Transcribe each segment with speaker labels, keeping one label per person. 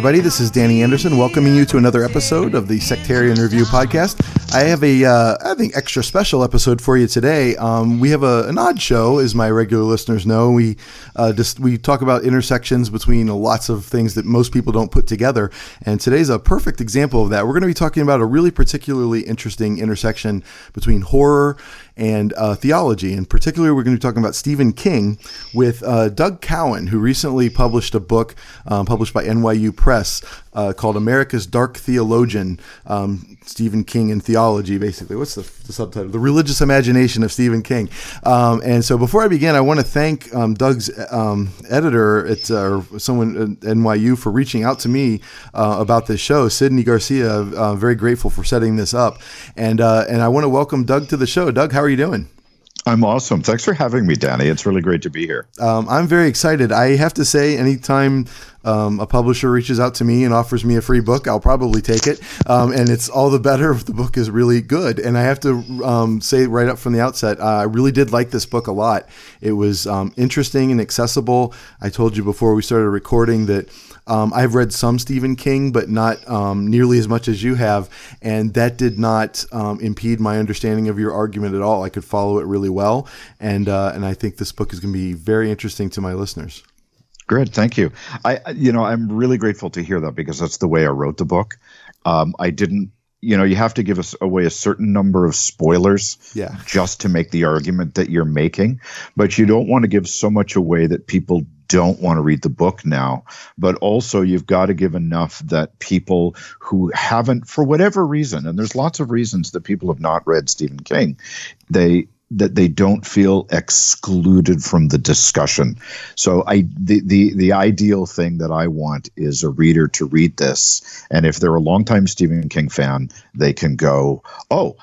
Speaker 1: everybody. This is Danny Anderson, welcoming you to another episode of the Sectarian Review podcast. I have a, uh, I think, extra special episode for you today. Um, we have a, an odd show, as my regular listeners know. We uh, just we talk about intersections between lots of things that most people don't put together, and today's a perfect example of that. We're going to be talking about a really particularly interesting intersection between horror and uh, theology. In particular, we're going to be talking about Stephen King with uh, Doug Cowan, who recently published a book um, published by NYU Press uh, called America's Dark Theologian, um, Stephen King and Theology, basically. What's the, the subtitle? The Religious Imagination of Stephen King. Um, and so before I begin, I want to thank um, Doug's um, editor at uh, someone at NYU for reaching out to me uh, about this show, Sydney Garcia. Uh, very grateful for setting this up. And, uh, and I want to welcome Doug to the show. Doug, how are you doing?
Speaker 2: I'm awesome. Thanks for having me, Danny. It's really great to be here.
Speaker 1: Um, I'm very excited. I have to say, anytime um, a publisher reaches out to me and offers me a free book, I'll probably take it. Um, and it's all the better if the book is really good. And I have to um, say right up from the outset, uh, I really did like this book a lot. It was um, interesting and accessible. I told you before we started recording that. Um, I've read some Stephen King, but not um, nearly as much as you have, and that did not impede my understanding of your argument at all. I could follow it really well, and uh, and I think this book is going to be very interesting to my listeners.
Speaker 2: Good, thank you. I, you know, I'm really grateful to hear that because that's the way I wrote the book. Um, I didn't, you know, you have to give us away a certain number of spoilers,
Speaker 1: Yeah.
Speaker 2: just to make the argument that you're making, but you don't want to give so much away that people don't want to read the book now. But also, you've got to give enough that people who haven't, for whatever reason, and there's lots of reasons that people have not read Stephen King, they that they don't feel excluded from the discussion. So I the, the the ideal thing that I want is a reader to read this and if they're a longtime Stephen King fan, they can go, "Oh,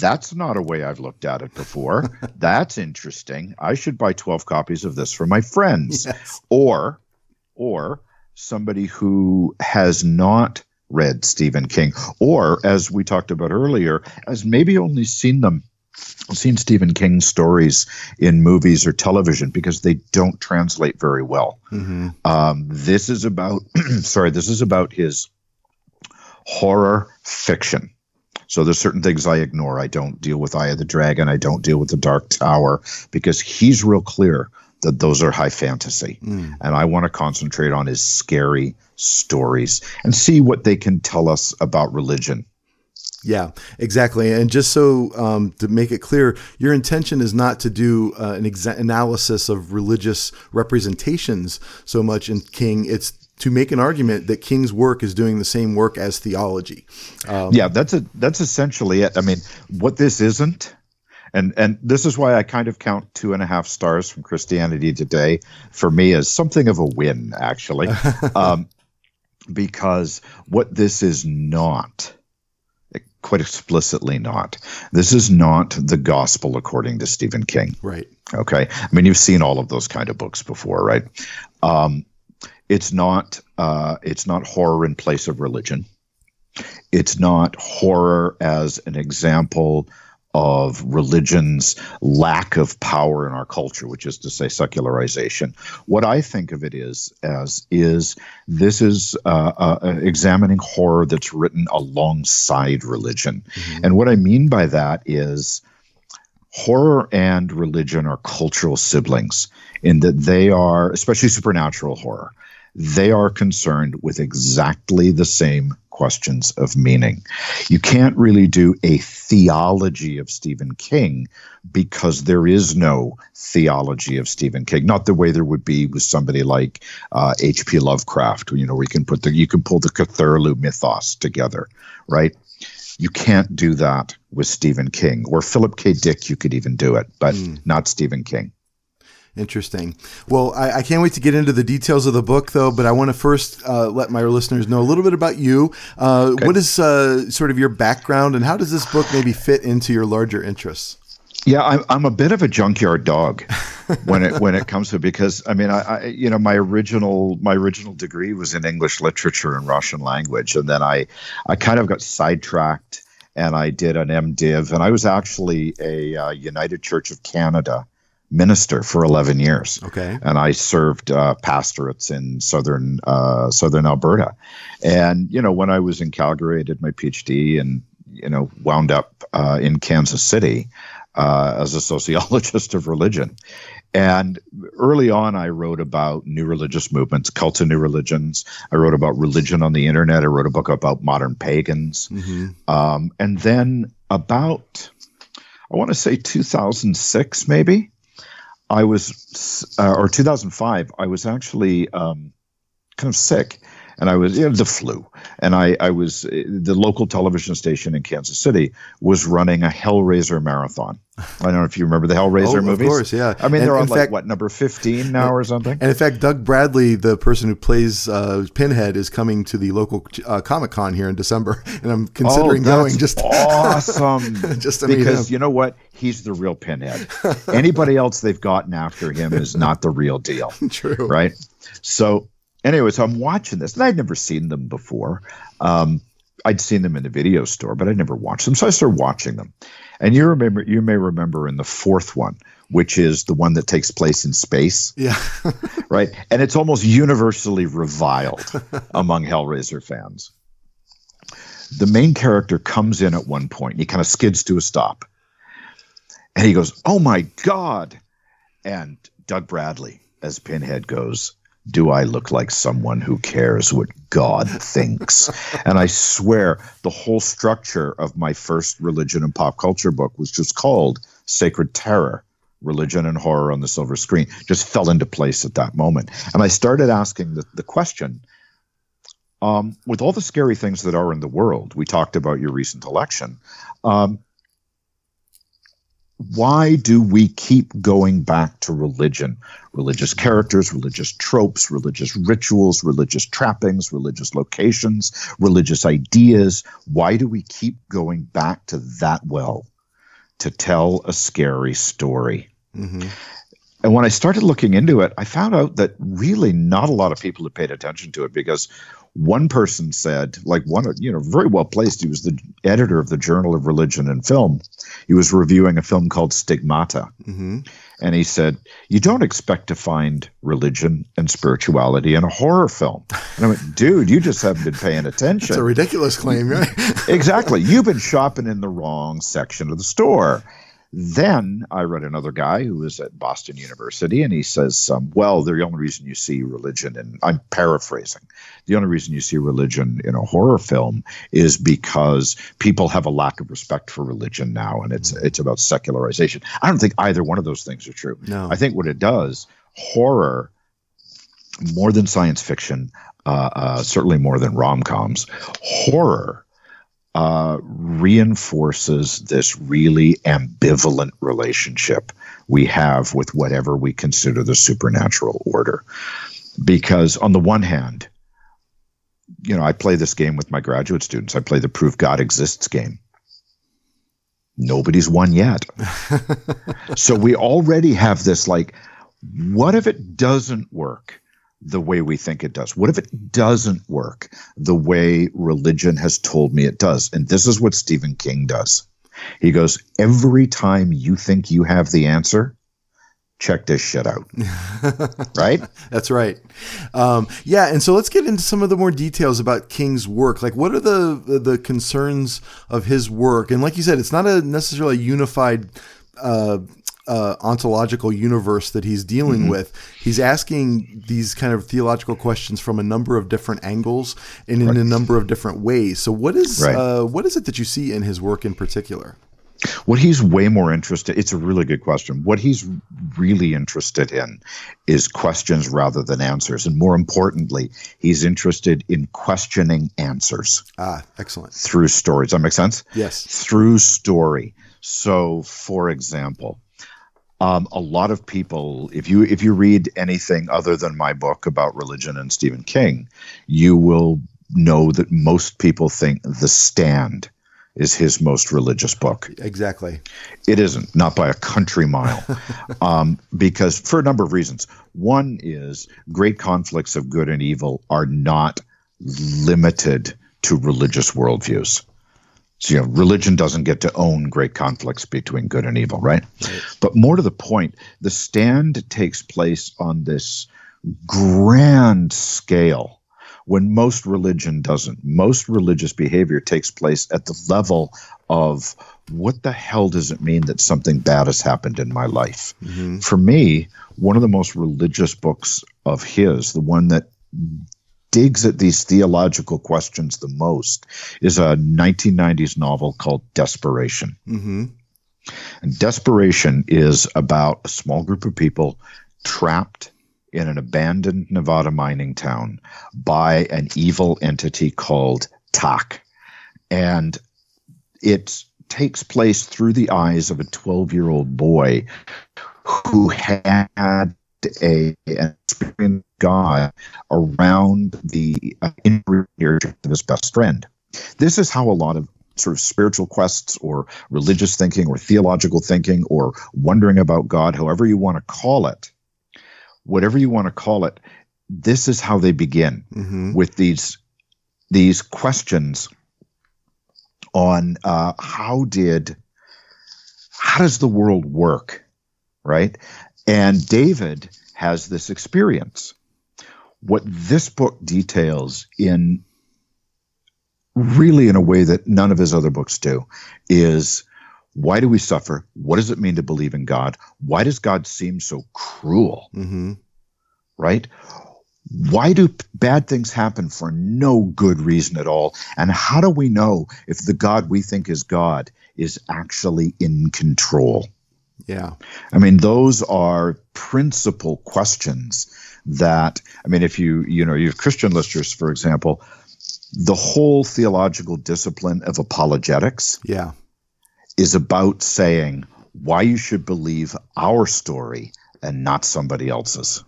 Speaker 2: that's not a way I've looked at it before. that's interesting. I should buy 12 copies of this for my friends."
Speaker 1: Yes.
Speaker 2: Or or somebody who has not read Stephen King or as we talked about earlier, has maybe only seen them seen Stephen King stories in movies or television because they don't translate very well.
Speaker 1: hmm
Speaker 2: Um, this is about, sorry, this is about his horror fiction. So there's certain things I ignore. I don't deal with Eye of the Dragon. I don't deal with the Dark Tower because he's real clear that those are high fantasy.
Speaker 1: Mm.
Speaker 2: And I want to concentrate on his scary stories and see what they can tell us about religion.
Speaker 1: Yeah, exactly. And just so um, to make it clear, your intention is not to do uh, an exa- analysis of religious representations so much in King. It's to make an argument that King's work is doing the same work as theology. Um,
Speaker 2: yeah that's a that's essentially it i mean what this isn't and and this is why i kind of count two and a half stars from christianity today for me as something of a win actually um, because what this is not quite explicitly not this is not the gospel according to stephen king
Speaker 1: Right.
Speaker 2: Okay. I mean, you've seen all of those kind of books before, right? Um, it's not. Uh, it's not horror in place of religion. It's not horror as an example of religion's lack of power in our culture, which is to say secularization. What I think of it is as is this is uh, uh, examining horror that's written alongside religion, and what I mean by that is horror and religion are cultural siblings in that they are, especially supernatural horror, they are concerned with exactly the same questions of meaning. You can't really do a theology of Stephen King because there is no theology of Stephen King, not the way there would be with somebody like uh, H.P. Lovecraft. You know, where you can put the you can pull the Cthulhu mythos together, right? You can't do that with Stephen King or Philip K. Dick. You could even do it, but
Speaker 1: Hmm.
Speaker 2: not Stephen King.
Speaker 1: Interesting. Well, I, I can't wait to get into the details of the book, though. But I want to first uh, let my listeners know a little bit about you. Uh, What is uh, sort of your background, and how does this book maybe fit into your larger interests?
Speaker 2: Yeah, I'm I'm a bit of a junkyard dog when it when it comes to because I mean I, I you know my original my original degree was in English literature and Russian language and then I I kind of got sidetracked and I did an MDiv and I was actually a uh, United Church of Canada minister for 11 years
Speaker 1: Okay.
Speaker 2: and I served uh, pastorates in southern uh, southern Alberta. And you know, when I was in Calgary, I did my PhD, and you know, wound up uh, in Kansas City uh, as a sociologist of religion. And early on, I wrote about new religious movements, cults of new religions. I wrote about religion on the internet. I wrote a book about modern pagans.
Speaker 1: hmm
Speaker 2: Um, and then about, I want to say 2006, maybe, I was, uh, or 2005, I was actually um, kind of sick. And I was, you know, the flu. And I, I was, the local television station in Kansas City was running a Hellraiser marathon. I don't know if you remember the Hellraiser
Speaker 1: Oh, of
Speaker 2: movies.
Speaker 1: course, yeah.
Speaker 2: I mean,
Speaker 1: And
Speaker 2: they're on like,
Speaker 1: fact-
Speaker 2: what, number 15 now or something?
Speaker 1: And in fact, Doug Bradley, the person who plays uh, Pinhead, is coming to the local uh, Comic Con here in December, and I'm considering
Speaker 2: Oh,
Speaker 1: going. Just
Speaker 2: awesome.
Speaker 1: Just
Speaker 2: because you know what, he's the real pinhead. Anybody else they've gotten after him is not the real deal,
Speaker 1: true,
Speaker 2: right? So, anyway, so I'm watching this, and I'd never seen them before. Um, I'd seen them in the video store, but I'd never watched them. So I started watching them, and you remember, you may remember in the fourth one, which is the one that takes place in space
Speaker 1: Yeah,
Speaker 2: right? And it's almost universally reviled among Hellraiser fans. The main character comes in at one point, and he kind of skids to a stop. And he goes, Oh my God. And Doug Bradley, as Pinhead, goes, Do I look like someone who cares what God thinks? and I swear the whole structure of my first religion and pop culture book was just called Sacred Terror religion and horror on the silver screen just fell into place at that moment. And I started asking the, the question um, with all the scary things that are in the world, we talked about your recent election. Um, why do we keep going back to religion? Religious characters, religious tropes, religious rituals, religious trappings, religious locations, religious ideas. Why do we keep going back to that well to tell a scary story?
Speaker 1: hmm
Speaker 2: And when I started looking into it, I found out that really not a lot of people had paid attention to it because one person said, like one, you know, very well placed, he was the editor of the Journal of Religion and Film. He was reviewing a film called Stigmata.
Speaker 1: hmm
Speaker 2: And he said, You don't expect to find religion and spirituality in a horror film. And I went, Dude, you just haven't been paying attention
Speaker 1: It's a ridiculous claim, right?
Speaker 2: exactly. You've been shopping in the wrong section of the store. Then I read another guy who was at Boston University, and he says, um, "Well, the only reason you see religion, and I'm paraphrasing, the only reason you see religion in a horror film is because people have a lack of respect for religion now, and it's it's about secularization. I don't think either one of those things are true.
Speaker 1: No.
Speaker 2: I think what it does, horror, more than science fiction, uh, uh, certainly more than rom coms, horror uh, reinforces this really ambivalent relationship we have with whatever we consider the supernatural order. Because, on the one hand, you know, I play this game with my graduate students. I play the prove God Exists game. Nobody's won yet. so we already have this like, what if it doesn't work? The way we think it does? What if it doesn't work the way religion has told me it does? And this is what Stephen King does. He goes, Every time you think you have the answer, check this shit out. right?
Speaker 1: That's right. Um, yeah, and so let's get into some of the more details about King's work. Like, what are the the, concerns of his work? And like you said, it's not a necessarily unified. Uh, uh, ontological universe that he's dealing with. He's asking these kind of theological questions from a number of different angles and in a number of different ways. So, what is
Speaker 2: Right.
Speaker 1: uh, what is it that you see in his work in particular?
Speaker 2: What he's way more interested it's a really good question. What he's really interested in is questions rather than answers. And more importantly, he's interested in questioning answers
Speaker 1: Ah, excellent.
Speaker 2: through stories. Does that make sense?
Speaker 1: Yes.
Speaker 2: Through story. So for example, um, a lot of people, if you if you read anything other than my book about religion and Stephen King, you will know that most people think The Stand is his most religious book.
Speaker 1: Exactly.
Speaker 2: It isn't, not by a country mile, um, because for a number of reasons. One is great conflicts of good and evil are not limited to religious worldviews. So, you know, religion doesn't get to own great conflicts between good and evil, right? But more to the point, the stand takes place on this grand scale when most religion doesn't. Most religious behavior takes place at the level of what the hell does it mean that something bad has happened in my life? Mm-hmm. For me, one of the most religious books of his, the one that digs at these theological questions the most, is a 1990s novel called Desperation.
Speaker 1: Mm-hmm.
Speaker 2: And Desperation is about a small group of people trapped in an abandoned Nevada mining town by an evil entity called Tak. And it takes place through the eyes of a 12 year old boy who had a, an experienced God around the uh, interior of his best friend. This is how a lot of sort of spiritual quests or religious thinking or theological thinking or wondering about God, however you want to call it, whatever you want to call it, this is how they begin
Speaker 1: Mm-hmm.
Speaker 2: with these these questions on uh, how did how does the world work, right? And David has this experience. What this book details in really in a way that none of his other books do is why do we suffer? What does it mean to believe in God? Why does God seem so cruel?
Speaker 1: Mm-hmm.
Speaker 2: right? Why do bad things happen for no good reason at all? And how do we know if the God we think is God is actually in control?
Speaker 1: Yeah.
Speaker 2: I mean, those are principal questions that, I mean, if you, you know, you have Christian listeners, for example, the whole theological discipline of apologetics
Speaker 1: Yeah.
Speaker 2: is about saying why you should believe our story and not somebody else's.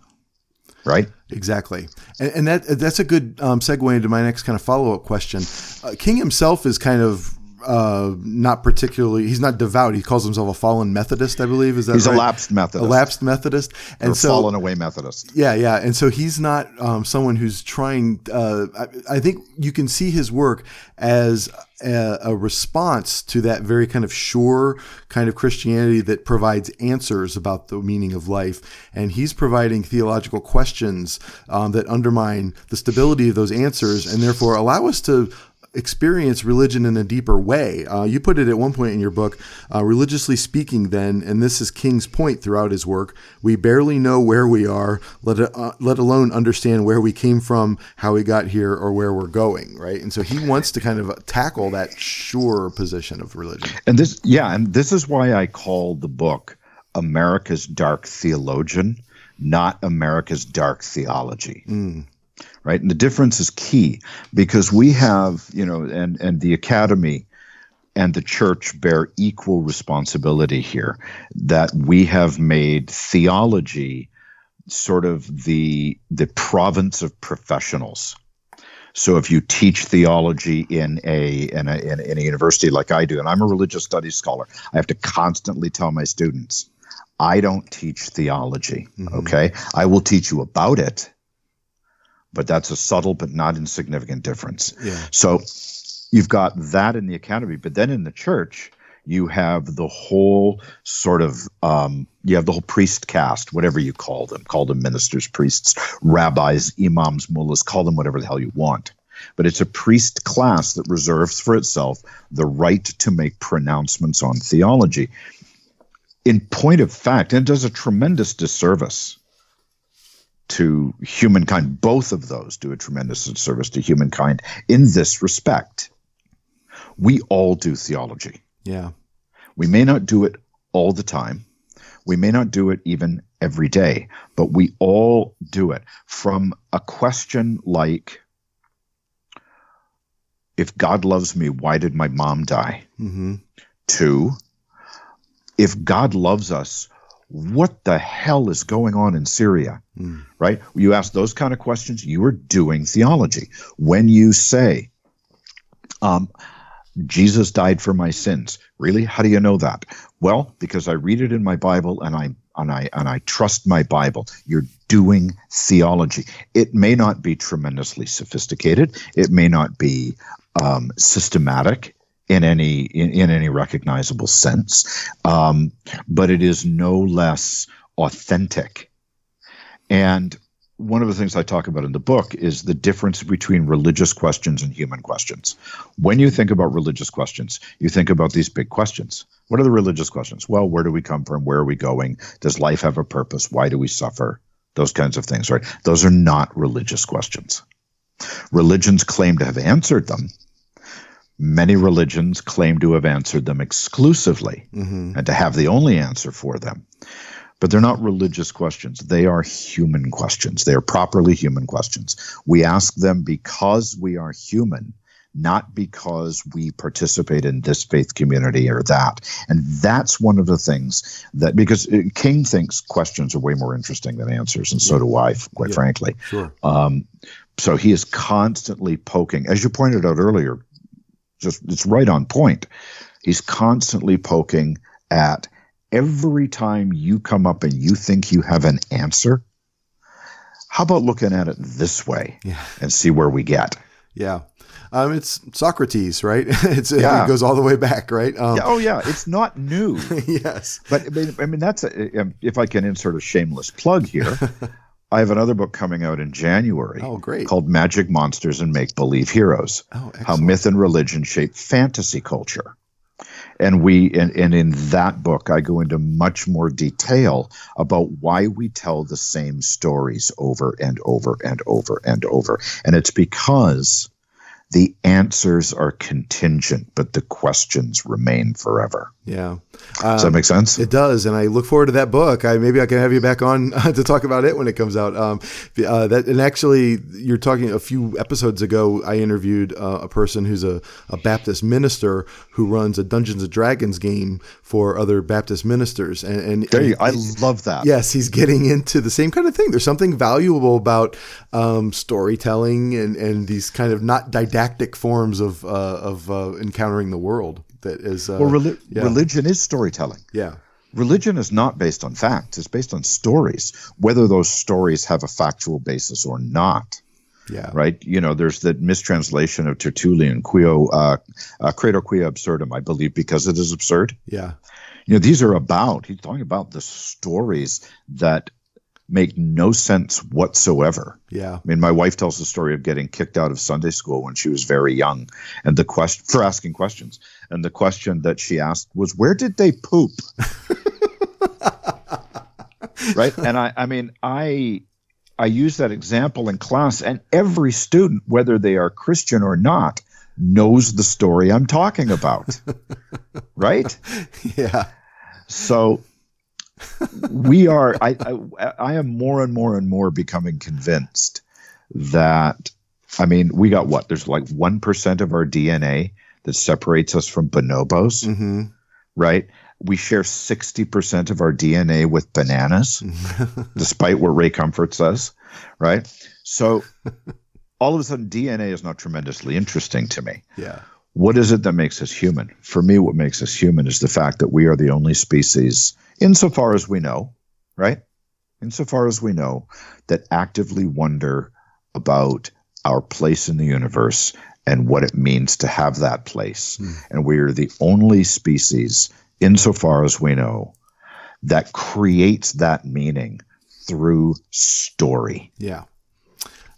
Speaker 2: Right?
Speaker 1: Exactly, and, and that that's a good um, segue into my next kind of follow up question. Uh, King himself is kind of uh, not particularly. He's not devout. He calls himself a fallen Methodist, I believe. Is that
Speaker 2: He's
Speaker 1: right?
Speaker 2: a lapsed Methodist.
Speaker 1: A lapsed Methodist,
Speaker 2: and
Speaker 1: and so
Speaker 2: fallen away Methodist.
Speaker 1: yeah, yeah, and so he's not um, someone who's trying. Uh, I, I think you can see his work as a, a response to that very kind of sure kind of Christianity that provides answers about the meaning of life, and he's providing theological questions um, that undermine the stability of those answers, and therefore allow us to experience religion in a deeper way. Uh, you put it at one point in your book, uh, religiously speaking, then, and this is King's point throughout his work, we barely know where we are, let, uh, let alone understand where we came from, how we got here, or where we're going, right? And so he wants to kind of tackle that sure position of religion.
Speaker 2: And this, yeah, and this is why I call the book America's Dark Theologian, not America's Dark Theology. Right. And the difference is key because we have, you know, and, and the academy and the church bear equal responsibility here that we have made theology sort of the the province of professionals. So if you teach theology in a, in a in a in a university like I do, and I'm a religious studies scholar, I have to constantly tell my students, I don't teach theology. Mm-hmm. Okay, I will teach you about it, but that's a subtle but not insignificant difference.
Speaker 1: Yeah.
Speaker 2: So you've got that in the academy, but then in the church, you have the whole sort of um, you have the whole priest caste, whatever you call them, call them ministers, priests, rabbis, imams, mullahs, call them whatever the hell you want. But it's a priest class that reserves for itself the right to make pronouncements on theology. In point of fact, and it does a tremendous disservice to humankind. Both of those do a tremendous service to humankind in this respect. We all do theology.
Speaker 1: Yeah.
Speaker 2: We may not do it all the time. We may not do it even every day, but we all do it. From a question like, if God loves me, why did my mom die?
Speaker 1: Mm-hmm.
Speaker 2: to if God loves us, what the hell is going on in Syria?
Speaker 1: Mm.
Speaker 2: Right? You ask those kind of questions, you are doing theology. When you say, um, Jesus died for my sins, really? How do you know that? Well, because I read it in my Bible and I and I and I trust my Bible. You're doing theology. It may not be tremendously sophisticated. It may not be um, systematic in any in, in any recognizable sense, um, but it is no less authentic. And one of the things I talk about in the book is the difference between religious questions and human questions. When you think about religious questions, you think about these big questions. What are the religious questions? Well, where do we come from? Where are we going? Does life have a purpose? Why do we suffer? Those kinds of things, right? Those are not religious questions. Religions claim to have answered them. Many religions claim to have answered them exclusively
Speaker 1: Mm-hmm.
Speaker 2: and to have the only answer for them. But they're not religious questions. They are human questions. They are properly human questions. We ask them because we are human, not because we participate in this faith community or that. And that's one of the things that, because uh, King thinks questions are way more interesting than answers, and so do I, quite
Speaker 1: Yeah.
Speaker 2: frankly.
Speaker 1: Sure.
Speaker 2: Um, so he is constantly poking, as you pointed out earlier, just it's right on point. He's constantly poking at every time you come up and you think you have an answer. How about looking at it this way
Speaker 1: Yeah.
Speaker 2: and see where we get?
Speaker 1: Yeah. Um, it's Socrates, right? it's,
Speaker 2: Yeah.
Speaker 1: It goes all the way back, right? Um,
Speaker 2: Yeah, oh yeah, it's not new.
Speaker 1: yes.
Speaker 2: But I mean, I mean that's a, um, if I can insert a shameless plug here. I have another book coming out in January
Speaker 1: Oh, great.
Speaker 2: called Magic Monsters and Make Believe Heroes.
Speaker 1: Oh,
Speaker 2: how myth and religion shape fantasy culture. And we and, and in that book I go into much more detail about why we tell the same stories over and over and over and over. And it's because the answers are contingent, but the questions remain forever.
Speaker 1: Yeah.
Speaker 2: Does that
Speaker 1: Um,
Speaker 2: make sense?
Speaker 1: It does, and I look forward to that book. I maybe I can have you back on to talk about it when it comes out. Um, uh, that and actually, you're talking a few episodes ago. I interviewed uh, a person who's a, a Baptist minister who runs a Dungeons and Dragons game for other Baptist ministers, and, and
Speaker 2: there you, I love that.
Speaker 1: Yes, he's getting into the same kind of thing. There's something valuable about um, storytelling and, and these kind of not didactic forms of uh, of uh, encountering the world. That is, uh,
Speaker 2: Well, reli-
Speaker 1: yeah.
Speaker 2: religion is storytelling.
Speaker 1: yeah,
Speaker 2: Religion is not based on facts, it's based on stories, whether those stories have a factual basis or not.
Speaker 1: yeah,
Speaker 2: right? You know, there's that mistranslation of Tertullian, quio, uh, uh, credo quia absurdum, I believe, because it is absurd.
Speaker 1: yeah,
Speaker 2: You know, these are about, he's talking about the stories that make no sense whatsoever.
Speaker 1: yeah.
Speaker 2: I mean, my wife tells the story of getting kicked out of Sunday school when she was very young, and the question for asking questions. And the question that she asked was, "Where did they poop?" right? And I, I mean, I, I use that example in class, and every student, whether they are Christian or not, knows the story I'm talking about. right?
Speaker 1: Yeah.
Speaker 2: So we are. I, I I am more and more and more becoming convinced that. I mean, we got what? There's like one percent of our DNA that separates us from bonobos,
Speaker 1: hmm
Speaker 2: right? We share sixty percent of our DNA with bananas, despite what Ray Comfort says, right? So all of a sudden, DNA is not tremendously interesting to me
Speaker 1: Yeah.
Speaker 2: What is it that makes us human? For me, what makes us human is the fact that we are the only species, insofar as we know, right? Insofar as we know, that actively wonder about our place in the universe and what it means to have that place. Hmm. And we are the only species, insofar as we know, that creates that meaning through story.
Speaker 1: Yeah.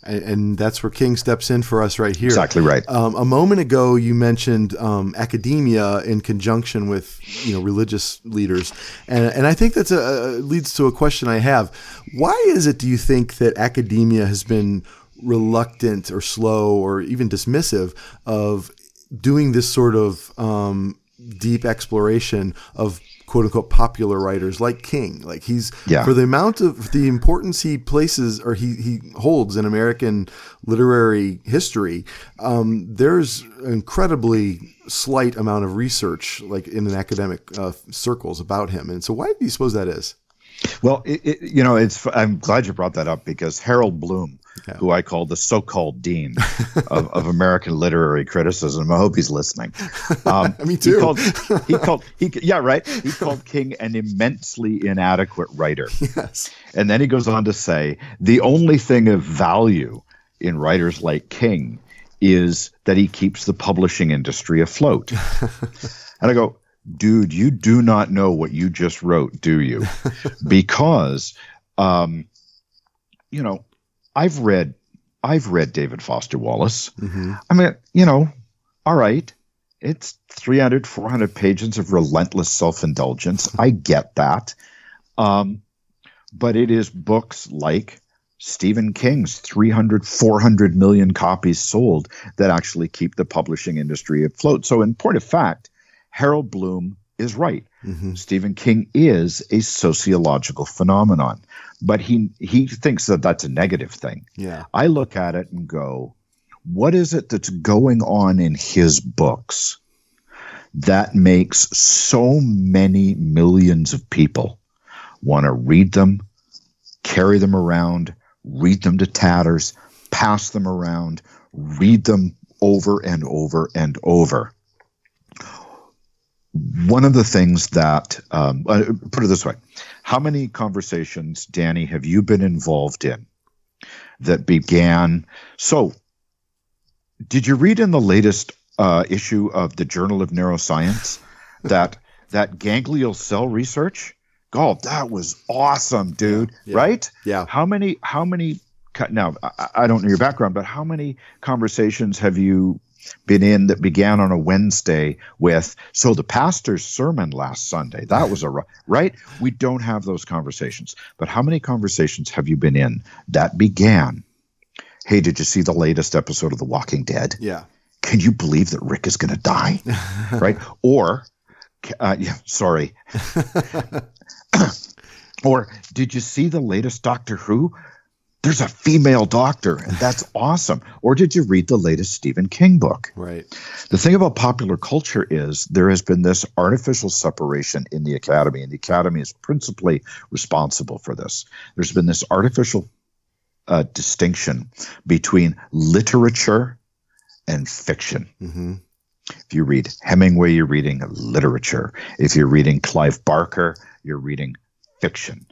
Speaker 1: And, that's where King steps in for us right here.
Speaker 2: Exactly right.
Speaker 1: Um, a moment ago, you mentioned um, academia in conjunction with you know religious leaders, and and I think that's a leads to a question I have. Why is it, do you think, that academia has been reluctant or slow or even dismissive of doing this sort of um, deep exploration of quote unquote popular writers like King. Like he's
Speaker 2: Yeah.
Speaker 1: for the amount of the importance he places or he, he holds in American literary history, um, there's an incredibly slight amount of research like in an academic uh, circles about him. And so why do you suppose that is?
Speaker 2: Well, it, it, you know, it's. I'm glad you brought that up because Harold Bloom,
Speaker 1: Yeah.
Speaker 2: who I call the so-called dean of, of American literary criticism, I hope he's listening. Um,
Speaker 1: Me
Speaker 2: He
Speaker 1: too.
Speaker 2: called, he called. He yeah, right. He called King an immensely inadequate writer,
Speaker 1: Yes.
Speaker 2: and then he goes on to say the only thing of value in writers like King is that he keeps the publishing industry afloat. and I go, dude, you do not know what you just wrote, do you? because, um, you know, I've read, I've read David Foster Wallace.
Speaker 1: hmm
Speaker 2: I mean, you know, all right. It's 300, 400 pages of relentless self indulgence. I get that. Um, but it is books like Stephen King's 300, 400 million copies sold that actually keep the publishing industry afloat. So, in point of fact, Harold Bloom is right.
Speaker 1: hmm
Speaker 2: Stephen King is a sociological phenomenon, but he he thinks that that's a negative thing.
Speaker 1: Yeah.
Speaker 2: I look at it and go, what is it that's going on in his books that makes so many millions of people want to read them, carry them around, read them to tatters, pass them around, read them over and over and over? One of the things that, um, uh, put it this way, how many conversations, Danny, have you been involved in that began? So, did you read in the latest uh, issue of the Journal of Neuroscience that that ganglial cell research? God, that was awesome, dude!
Speaker 1: Yeah, yeah.
Speaker 2: Right?
Speaker 1: Yeah.
Speaker 2: How many? How many? Now, I, I don't know your background, but how many conversations have you been in that began on a Wednesday with so the pastor's sermon last Sunday. That was a right? We don't have those conversations. But how many conversations have you been in that began? Hey did you see the latest episode of The Walking Dead?
Speaker 1: Yeah.
Speaker 2: can you believe that Rick is going to die? Right? Or uh, yeah sorry. Or did you see the latest Doctor Who there's a female doctor and that's awesome or did you read the latest Stephen King book
Speaker 1: Right.
Speaker 2: the thing about popular culture is there has been this artificial separation in the academy, and the academy is principally responsible for this. There's been this artificial uh, distinction between literature and fiction.
Speaker 1: hmm
Speaker 2: If you read Hemingway, you're reading literature. If you're reading Clive Barker, you're reading fiction.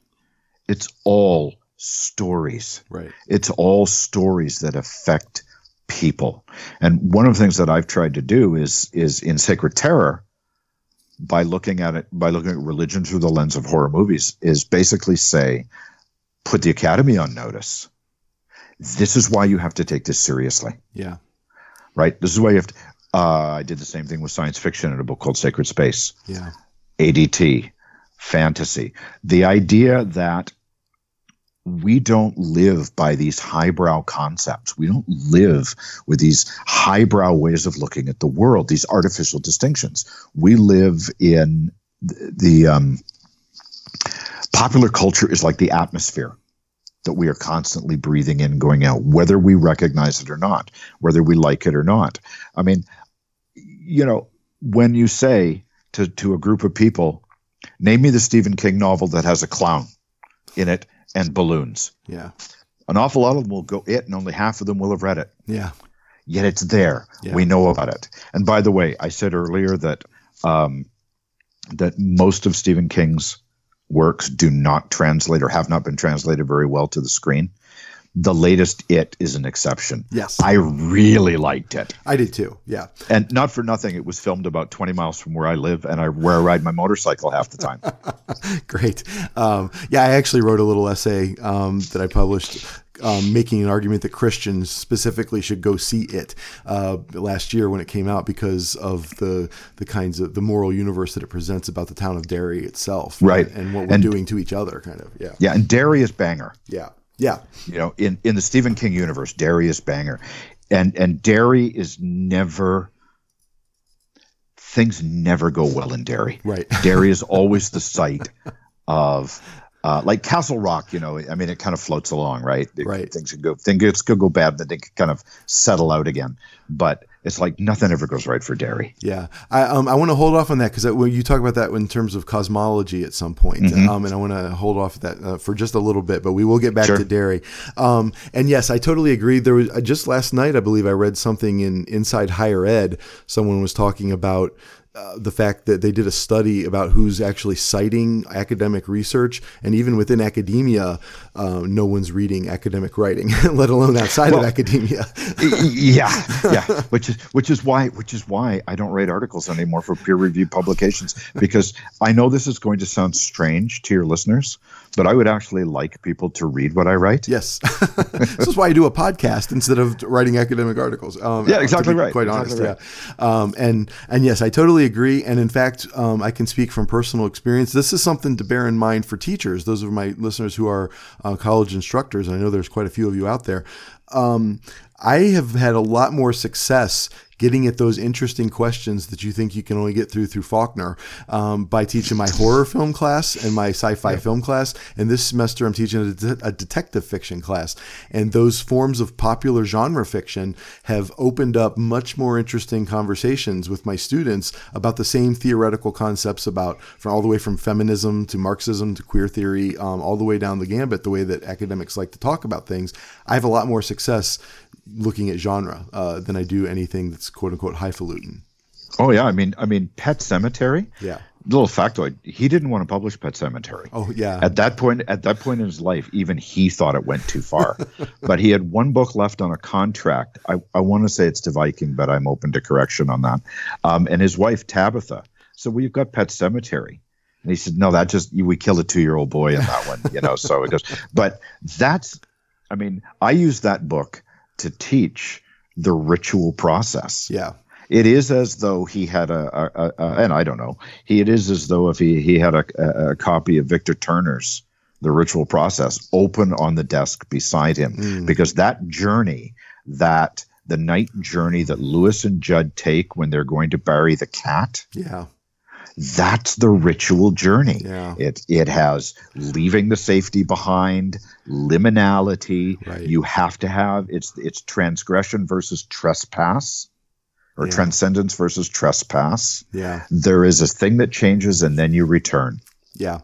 Speaker 2: It's all stories
Speaker 1: Right.
Speaker 2: it's all stories that affect people and one of the things that i've tried to do is is in sacred terror by looking at it by looking at religion through the lens of horror movies is basically say put the academy on notice this is why you have to take this seriously
Speaker 1: Yeah.
Speaker 2: right this is why you have to uh, i did the same thing with science fiction in a book called sacred space
Speaker 1: Yeah.
Speaker 2: ADT, fantasy. The idea that we don't live by these highbrow concepts. We don't live with these highbrow ways of looking at the world, these artificial distinctions. We live in the, the um, popular culture is like the atmosphere that we are constantly breathing in, going out, whether we recognize it or not, whether we like it or not. I mean, you know, when you say to, to a group of people, name me the Stephen King novel that has a clown in it and balloons.
Speaker 1: Yeah.
Speaker 2: An awful lot of them will go it, and only half of them will have read it.
Speaker 1: Yeah.
Speaker 2: Yet it's there.
Speaker 1: Yeah.
Speaker 2: We know about it. And by the way, I said earlier that um, that most of Stephen King's works do not translate or have not been translated very well to the screen. The latest It is an exception.
Speaker 1: Yes.
Speaker 2: I really liked it.
Speaker 1: I did too. Yeah.
Speaker 2: And not for nothing, it was filmed about 20 miles from where I live and I where I ride my motorcycle half the time.
Speaker 1: Great. Um, yeah, I actually wrote a little essay um, that I published. Um, making an argument that Christians specifically should go see it uh, last year when it came out because of the the kinds of the moral universe that it presents about the town of Derry itself,
Speaker 2: Right.
Speaker 1: And what we're
Speaker 2: And-
Speaker 1: doing to each other, kind of. Yeah,
Speaker 2: Yeah, and Derry is Bangor.
Speaker 1: yeah, yeah,
Speaker 2: You know, in, in the Stephen King universe, Darius Bangor. And and Derry is never things never go well in Derry.
Speaker 1: Right.
Speaker 2: Derry is always the site of uh, like Castle Rock, you know, I mean, it kind of floats along, right? It-
Speaker 1: Right.
Speaker 2: Things could go, things could go bad, then they could kind of settle out again. But it's like nothing ever goes right for Derry.
Speaker 1: Yeah, I um, I want to hold off on that because when you talk about that in terms of cosmology at some point,
Speaker 2: Mm-hmm.
Speaker 1: um, and I want to hold off that uh, for just a little bit, but we will get back
Speaker 2: Sure.
Speaker 1: to Derry. Um, and yes, I totally agree. There was uh, just last night, I believe I read something in Inside Higher Ed. Someone was talking about. Uh, the fact that they did a study about who's actually citing academic research, and even within academia, uh, no one's reading academic writing, let alone outside of academia.
Speaker 2: yeah, yeah. Which is which is why which is why I don't write articles anymore for peer reviewed publications because I know this is going to sound strange to your listeners, but I would actually like people to read what I write.
Speaker 1: Yes, this is why I do a podcast instead of writing academic articles. Um,
Speaker 2: Yeah,
Speaker 1: to
Speaker 2: exactly
Speaker 1: be
Speaker 2: right.
Speaker 1: Quite
Speaker 2: Exactly
Speaker 1: honest, yeah. Um, and and yes, I totally agree. And in fact, um, I can speak from personal experience. This is something to bear in mind for teachers. Those of my listeners who are uh, college instructors, and I know there's quite a few of you out there. Um, I have had a lot more success getting at those interesting questions that you think you can only get through through Faulkner um, by teaching my horror film class and my sci-fi film class. And this semester, I'm teaching a, det- a detective fiction class. And those forms of popular genre fiction have opened up much more interesting conversations with my students about the same theoretical concepts about from all the way from feminism to Marxism to queer theory, um, all the way down the gambit. The way that academics like to talk about things, I have a lot more success looking at genre uh, than I do anything that's quote unquote highfalutin.
Speaker 2: Oh yeah, I mean I mean Pet Sematary.
Speaker 1: Yeah.
Speaker 2: Little factoid: He didn't want to publish Pet Sematary.
Speaker 1: Oh yeah.
Speaker 2: At that point, at that point in his life, even he thought it went too far. but he had one book left on a contract. I, I want to say it's to Viking, but I'm open to correction on that. Um, and his wife Tabitha. So we've got Pet Sematary. And he said, "No, that just we killed a two-year-old boy in that one, you know." So it goes, but that's, I mean, I use that book to teach the ritual process
Speaker 1: yeah.
Speaker 2: it is as though he had a, a, a, and I don't know. He it is as though if he he had a, a, a copy of Victor Turner's The Ritual Process open on the desk beside him, hmm. because that journey, that the night journey that Louis and Jud take when they're going to bury the cat,
Speaker 1: Yeah.
Speaker 2: That's the ritual journey.
Speaker 1: Yeah.
Speaker 2: It it has leaving the safety behind, liminality.
Speaker 1: Right.
Speaker 2: You have to have it's it's transgression versus trespass, or
Speaker 1: Yeah.
Speaker 2: transcendence versus trespass.
Speaker 1: Yeah.
Speaker 2: There is a thing that changes and then you return.
Speaker 1: Yeah.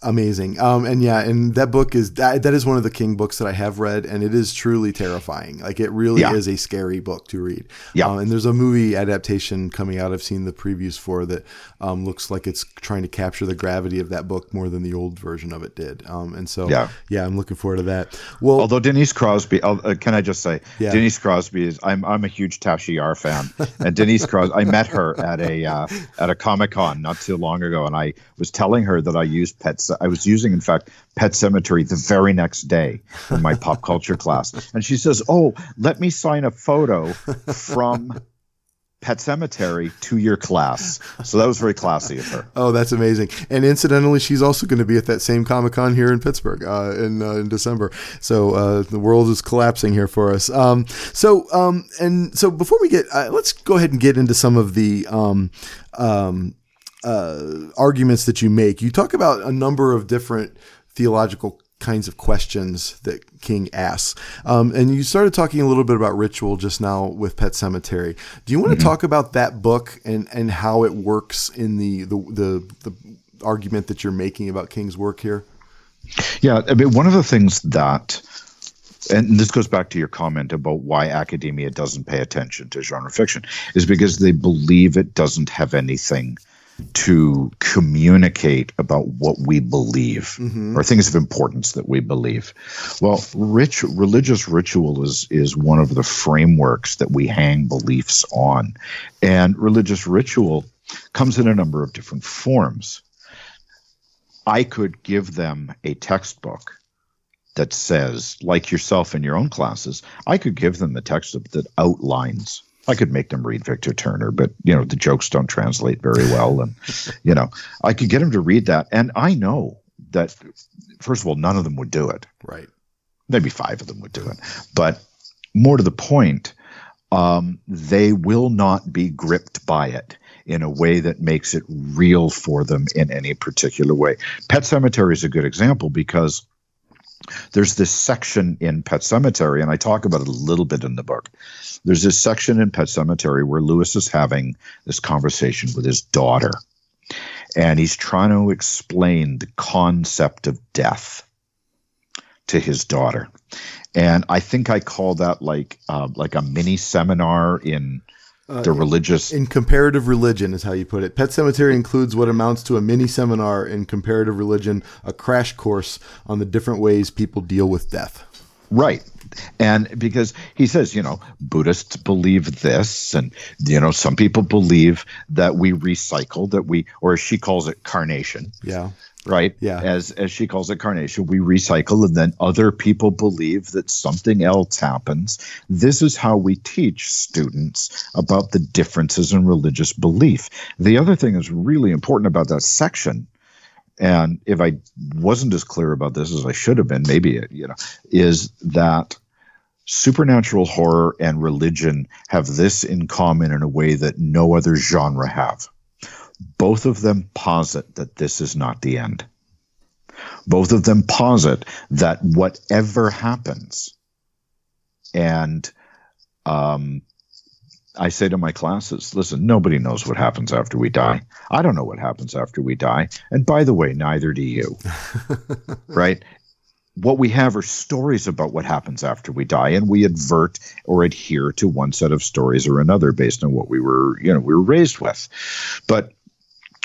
Speaker 1: Amazing. Um, and yeah, and that book is that, that is one of the King books that I have read, and it is truly terrifying. Like it really
Speaker 2: Yeah.
Speaker 1: is a scary book to read.
Speaker 2: Yeah.
Speaker 1: Um, and there's a movie adaptation coming out. I've seen the previews for that. Um, looks like it's trying to capture the gravity of that book more than the old version of it did. Um, and so
Speaker 2: Yeah.
Speaker 1: yeah, I'm looking forward to that. Well,
Speaker 2: Although Denise Crosby, uh, uh, can I just say,
Speaker 1: Yeah.
Speaker 2: Denise Crosby is I'm I'm a huge Tasha Yar fan, and Denise Crosby, I met her at a uh, at a Comic Con not too long ago, and I was telling her that I used pets. I was using, in fact, Pet Sematary the very next day in my pop culture class, and she says, "Oh, let me sign a photo from." Pet Sematary to your class. So that was very classy of her.
Speaker 1: Oh, that's amazing! And incidentally, she's also going to be at that same Comic Con here in Pittsburgh uh, in uh, in December. So uh, the world is collapsing here for us. Um, so um, and so before we get, uh, let's go ahead and get into some of the um, um, uh, arguments that you make. You talk about a number of different theological kinds of questions that King asks. Um, and you started talking a little bit about ritual just now with Pet Sematary. Do you want to talk about that book and, and how it works in the, the, the, the argument that you're making about King's work here?
Speaker 2: Yeah, I mean, one of the things that, and this goes back to your comment about why academia doesn't pay attention to genre fiction, is because they believe it doesn't have anything to communicate about what we believe mm-hmm. or things of importance that we believe. Well, rich religious ritual is is one of the frameworks that we hang beliefs on, and religious ritual comes in a number of different forms. I could give them a textbook that says, like yourself in your own classes, I could give them the textbook that outlines. I could make them read Victor Turner, but you know the jokes don't translate very well, and you know I could get them to read that, and I know that first of all, none of them would do it.
Speaker 1: Right.
Speaker 2: Maybe five of them would do it, but more to the point, um, they will not be gripped by it. in a way that makes it real for them in any particular way. Pet Sematary is a good example because there's this section in Pet Sematary, and I talk about it a little bit in the book. There's this section in Pet Sematary where Louis is having this conversation with his daughter, and he's trying to explain the concept of death to his daughter. And I think I call that like uh, like a mini seminar in Uh, the religious
Speaker 1: In comparative religion is how you put it. Pet Sematary includes what amounts to a mini seminar in comparative religion, a crash course on the different ways people deal with death.
Speaker 2: Right. And because he says, you know, Buddhists believe this, and, you know, some people believe that we recycle, that we, or she calls it, carnation,
Speaker 1: Yeah.
Speaker 2: Right?
Speaker 1: Yeah.
Speaker 2: As, as she calls it, carnation, we recycle, and then other people believe that something else happens. This is how we teach students about the differences in religious belief. The other thing that's really important about that section and if I wasn't as clear about this as I should have been, maybe you know, is that supernatural horror and religion have this in common in a way that no other genre have. Both of them posit that this is not the end. Both of them posit that whatever happens, and um, I say to my classes, listen, nobody knows what happens after we die. I don't know what happens after we die. And by the way, neither do you. right? What we have are stories about what happens after we die, and we advert or adhere to one set of stories or another based on what we were, you know, we were raised with. But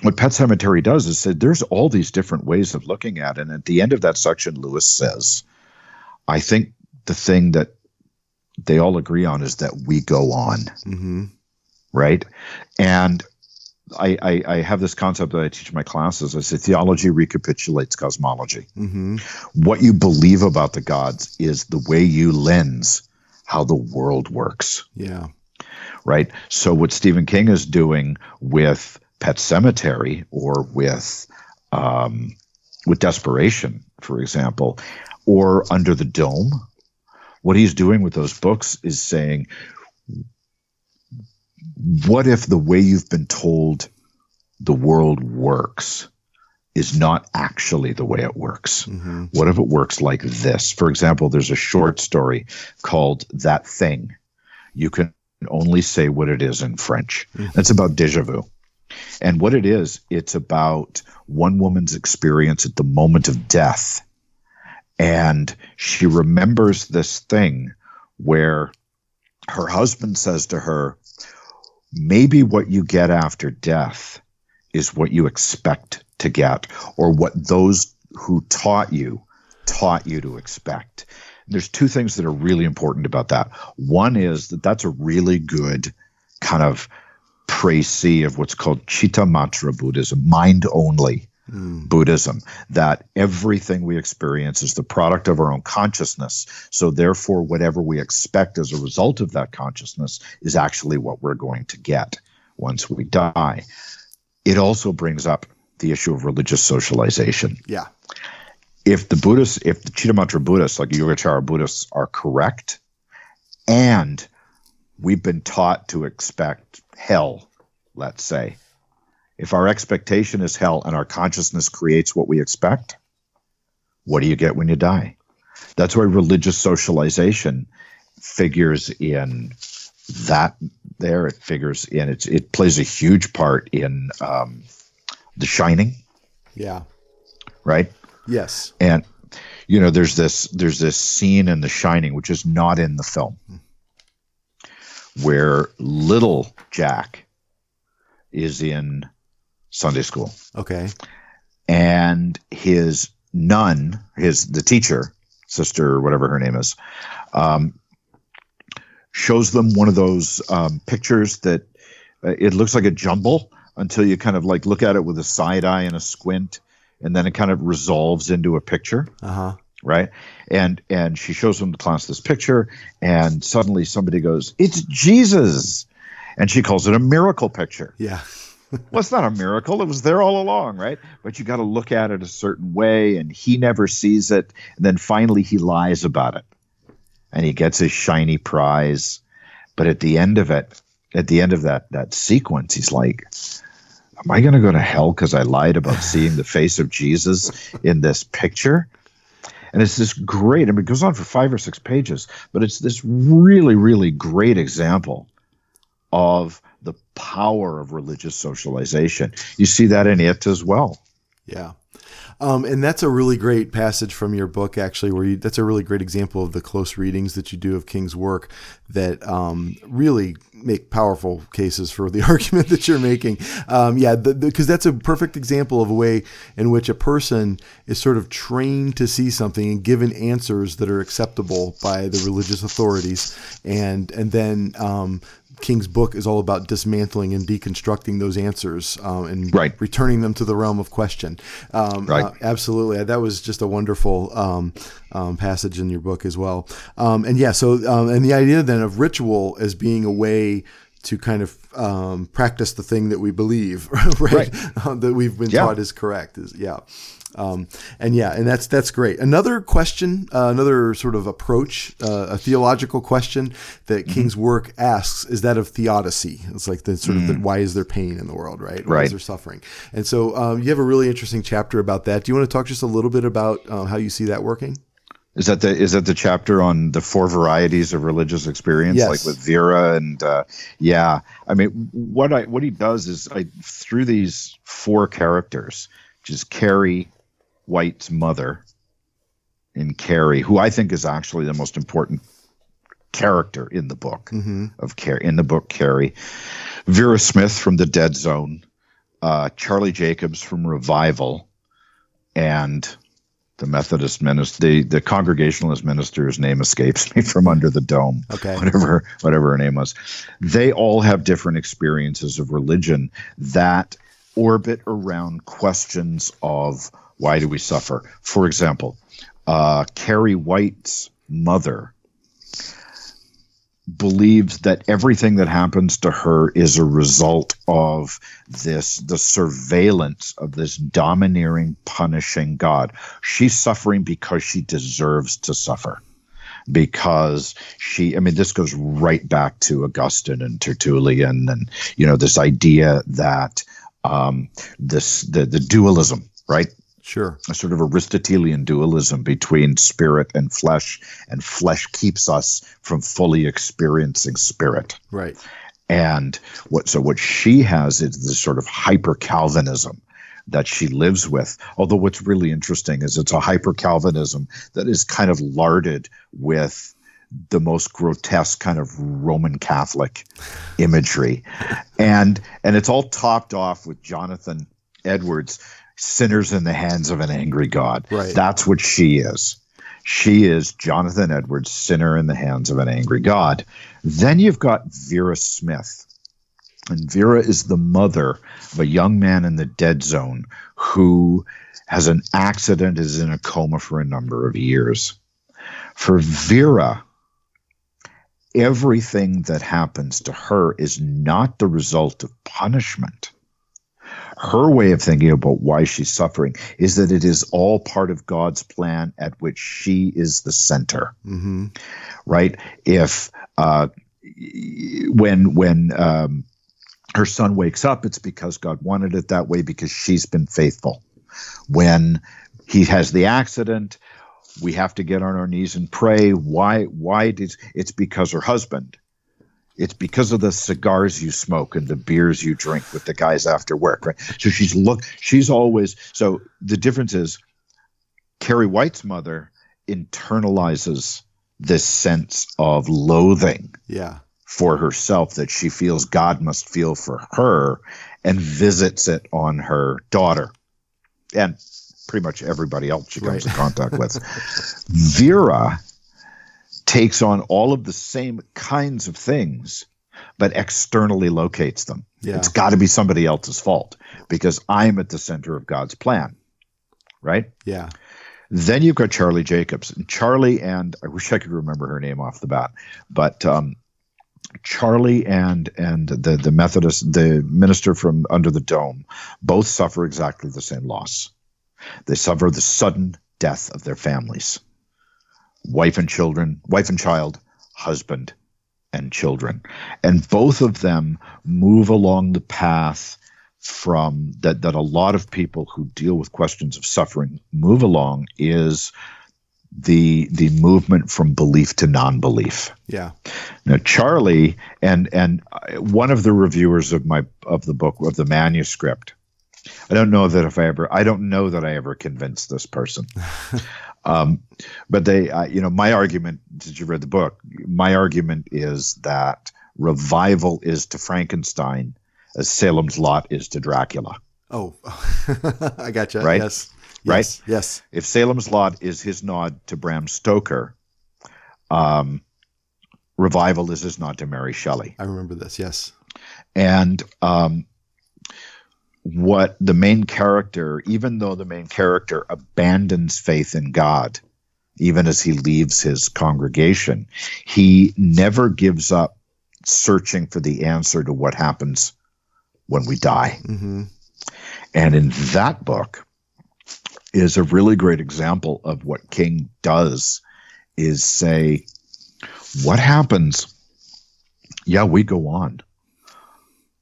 Speaker 2: what Pet Sematary does is said there's all these different ways of looking at it. And at the end of that section, Louis says, I think the thing that they all agree on is that we go on
Speaker 1: hmm
Speaker 2: right? And I, I, I have this concept that I teach in my classes. I say theology recapitulates cosmology.
Speaker 1: hmm
Speaker 2: What you believe about the gods is the way you lens how the world works,
Speaker 1: Yeah.
Speaker 2: right? So what Stephen King is doing with Pet Sematary or with um, with Desperation, for example, or Under the Dome, what he's doing with those books is saying, what if the way you've been told the world works is not actually the way it works?
Speaker 1: hmm
Speaker 2: What if it works like this? For example, there's a short story called That Thing. You can only say what it is in French. It's about deja vu. And what it is, it's about one woman's experience at the moment of death. And she remembers this thing where her husband says to her, maybe what you get after death is what you expect to get, or what those who taught you taught you to expect. There's two things that are really important about that. One is that that's a really good kind of précis of what's called Chittamatra Buddhism, mind only hmm. Buddhism, that everything we experience is the product of our own consciousness. So, therefore, whatever we expect as a result of that consciousness is actually what we're going to get once we die. It also brings up the issue of religious socialization
Speaker 1: Yeah.
Speaker 2: if the Buddhists, if the Chittamatra Buddhists, like Yogacara Buddhists, are correct, and we've been taught to expect hell, let's say, if our expectation is hell and our consciousness creates what we expect, what do you get when you die? That's why religious socialization figures in that there. It figures in it's it plays a huge part in um, The Shining,
Speaker 1: Yeah.
Speaker 2: right?
Speaker 1: Yes.
Speaker 2: and you know there's this there's this scene in the shining which is not in the film where little jack is in sunday school
Speaker 1: Okay.
Speaker 2: and his nun his the teacher sister or whatever her name is um, shows them one of those um, pictures that uh, it looks like a jumble until you kind of like look at it with a side eye and a squint and then it kind of resolves into a picture
Speaker 1: Uh huh.
Speaker 2: Right? And and she shows them the class this picture and suddenly somebody goes it's jesus. And she calls it a miracle picture.
Speaker 1: Yeah.
Speaker 2: well it's not a miracle. It was there all along right? But you got to look at it a certain way and he never sees it. And then finally he lies about it. And he gets his shiny prize. But at the end of it at the end of that that sequence, he's like, "Am I going to go to hell because I lied about seeing the face of Jesus in this picture?" And it's this great. I mean, it goes on for five or six pages, but it's this really, really great example of the power of religious socialization. You see that in it as well.
Speaker 1: Yeah. Um, and that's a really great passage from your book, actually, where you, that's a really great example of the close readings that you do of King's work that um, really make powerful cases for the argument that you're making. Um, yeah, because that's a perfect example of a way in which a person is sort of trained to see something and given answers that are acceptable by the religious authorities, and and then um, King's book is all about dismantling and deconstructing those answers um, and
Speaker 2: right.
Speaker 1: returning them to the realm of question. Um,
Speaker 2: right.
Speaker 1: Uh, absolutely. That was just a wonderful um, um passage in your book as well. Um, and yeah, so, um, and the idea then of ritual as being a way to kind of um, practice the thing that we believe, right? right. that we've been yeah. taught is correct. Is yeah. Um, and yeah, and that's that's great. Another question, uh, another sort of approach, uh, a theological question that mm-hmm. King's work asks is that of theodicy. It's like the sort mm. of the, mm. why is there pain in the world, right? Why
Speaker 2: right.
Speaker 1: is there suffering? And so um, you have a really interesting chapter about that. Do you want to talk just a little bit about uh, how you see that working?
Speaker 2: Is that the is that the chapter on the four varieties of religious experience,
Speaker 1: yes.
Speaker 2: like with Vera and uh, yeah? I mean, what I what he does is I through these four characters, which is Carrie, White's mother in Carrie, who I think is actually the most important character in the book
Speaker 1: mm-hmm.
Speaker 2: of Carrie in the book Carrie, Vera Smith from the Dead Zone, uh, Charlie Jacobs from Revival, and the Methodist minister, the, the Congregationalist minister's name escapes me from under the dome.
Speaker 1: Okay,
Speaker 2: whatever whatever her name was, they all have different experiences of religion that orbit around questions of why do we suffer? For example, uh, Carrie White's mother believes that everything that happens to her is a result of this the surveillance of this domineering punishing god. She's suffering because she deserves to suffer. Because she i mean this goes right back to augustine and tertullian and you know this idea that um, this the, the dualism right
Speaker 1: Sure.
Speaker 2: A sort of Aristotelian dualism between spirit and flesh, and flesh keeps us from fully experiencing spirit.
Speaker 1: Right.
Speaker 2: And what so what she has is this sort of hyper Calvinism that she lives with. Although what's really interesting is it's a hyper Calvinism that is kind of larded with the most grotesque kind of Roman Catholic imagery. and and it's all topped off with Jonathan Edwards sinners in the hands of an angry God.
Speaker 1: Right.
Speaker 2: That's what she is. She is Jonathan Edwards, sinner in the hands of an angry God. Then you've got Vera Smith. And Vera is the mother of a young man in the dead zone who has an accident, is in a coma for a number of years. For Vera, everything that happens to her is not the result of punishment her way of thinking about why she's suffering is that it is all part of God's plan at which she is the center.
Speaker 1: Mm-hmm.
Speaker 2: Right? If uh, when when um, her son wakes up, it's because God wanted it that way because she's been faithful. When he has the accident, we have to get on our knees and pray. Why? Why did it's because her husband it's because of the cigars you smoke and the beers you drink with the guys after work, right? So she's look, she's always so the difference is Carrie White's mother internalizes this sense of loathing
Speaker 1: yeah.
Speaker 2: for herself that she feels God must feel for her and visits it on her daughter and pretty much everybody else she comes right. in contact with. Vera takes on all of the same kinds of things, but externally locates them.
Speaker 1: Yeah.
Speaker 2: It's got to be somebody else's fault because I'm at the center of God's plan. Right?
Speaker 1: Yeah.
Speaker 2: Then you've got Charlie Jacobs. And Charlie and I wish I could remember her name off the bat, but um, Charlie and and the the Methodist the minister from under the dome both suffer exactly the same loss. They suffer the sudden death of their families wife and children, wife and child, husband, and children. And both of them move along the path from that that a lot of people who deal with questions of suffering move along is the the movement from belief to non-belief.
Speaker 1: Yeah.
Speaker 2: Now Charlie and and one of the reviewers of my of the book of the manuscript. I don't know that if I ever I don't know that I ever convinced this person. um, but they uh, you know my argument did you read the book my argument is that revival is to Frankenstein as Salem's Lot is to Dracula.
Speaker 1: Oh, I gotcha.
Speaker 2: Right?
Speaker 1: Yes.
Speaker 2: Right?
Speaker 1: Yes. Yes.
Speaker 2: If Salem's Lot is his nod to Bram Stoker, um, revival is his nod to Mary Shelley.
Speaker 1: I remember this. Yes.
Speaker 2: And um, what the main character, even though the main character abandons faith in God, even as he leaves his congregation, he never gives up searching for the answer to what happens when we die.
Speaker 1: hmm
Speaker 2: And in that book is a really great example of what King does is say, what happens? Yeah, we go on.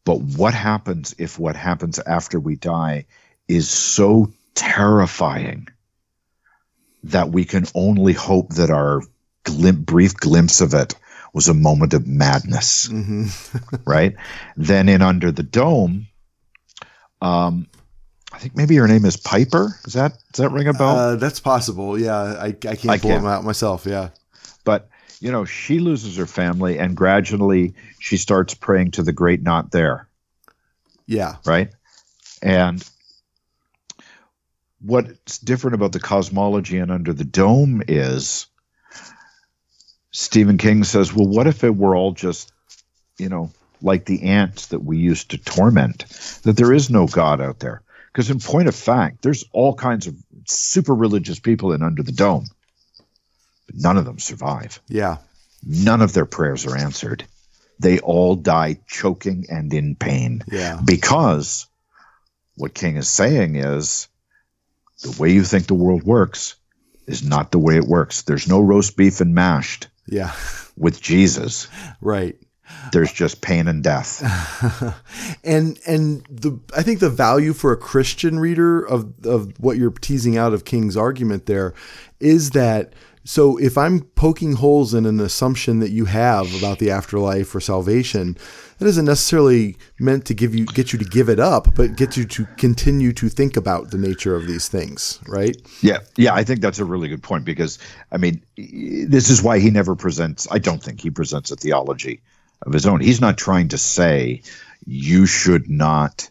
Speaker 2: But what happens if what happens after we die is so terrifying that we can only hope that our glim- brief glimpse of it was a moment of madness?
Speaker 1: hmm
Speaker 2: right? Then in Under the Dome, um, I think maybe her name is Piper. Is that does that ring a bell?
Speaker 1: Uh, that's possible. Yeah. I, I can't
Speaker 2: I
Speaker 1: pull them out myself. Yeah.
Speaker 2: but you know, she loses her family, and gradually she starts praying to the great not there,
Speaker 1: Yeah.
Speaker 2: right? And what's different about the cosmology and Under the Dome is Stephen King says, well, what if it were all just, you know, like the ants that we used to torment, that there is no God out there? Because in point of fact, there's all kinds of super religious people in Under the Dome, but none of them survive.
Speaker 1: Yeah.
Speaker 2: None of their prayers are answered. They all die choking and in pain
Speaker 1: Yeah.
Speaker 2: because what King is saying is the way you think the world works is not the way it works. There's no roast beef and mashed
Speaker 1: Yeah.
Speaker 2: with Jesus.
Speaker 1: Right.
Speaker 2: There's just pain and death.
Speaker 1: and and the I think the value for a Christian reader of of what you're teasing out of King's argument there is that so if I'm poking holes in an assumption that you have about the afterlife or salvation, that isn't necessarily meant to give you get you to give it up, but get you to continue to think about the nature of these things, right?
Speaker 2: Yeah, yeah, I think that's a really good point because I mean, this is why he never presents. I don't think he presents a theology of his own. He's not trying to say you should not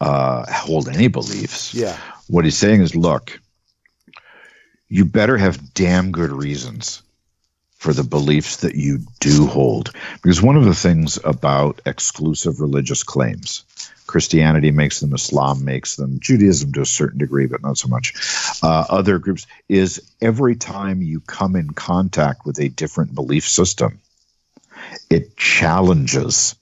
Speaker 2: uh, hold any beliefs.
Speaker 1: Yeah.
Speaker 2: What he's saying is, look, you better have damn good reasons for the beliefs that you do hold. Because one of the things about exclusive religious claims, Christianity makes them, Islam makes them, Judaism to a certain degree, but not so much, uh, other groups, is every time you come in contact with a different belief system, it challenges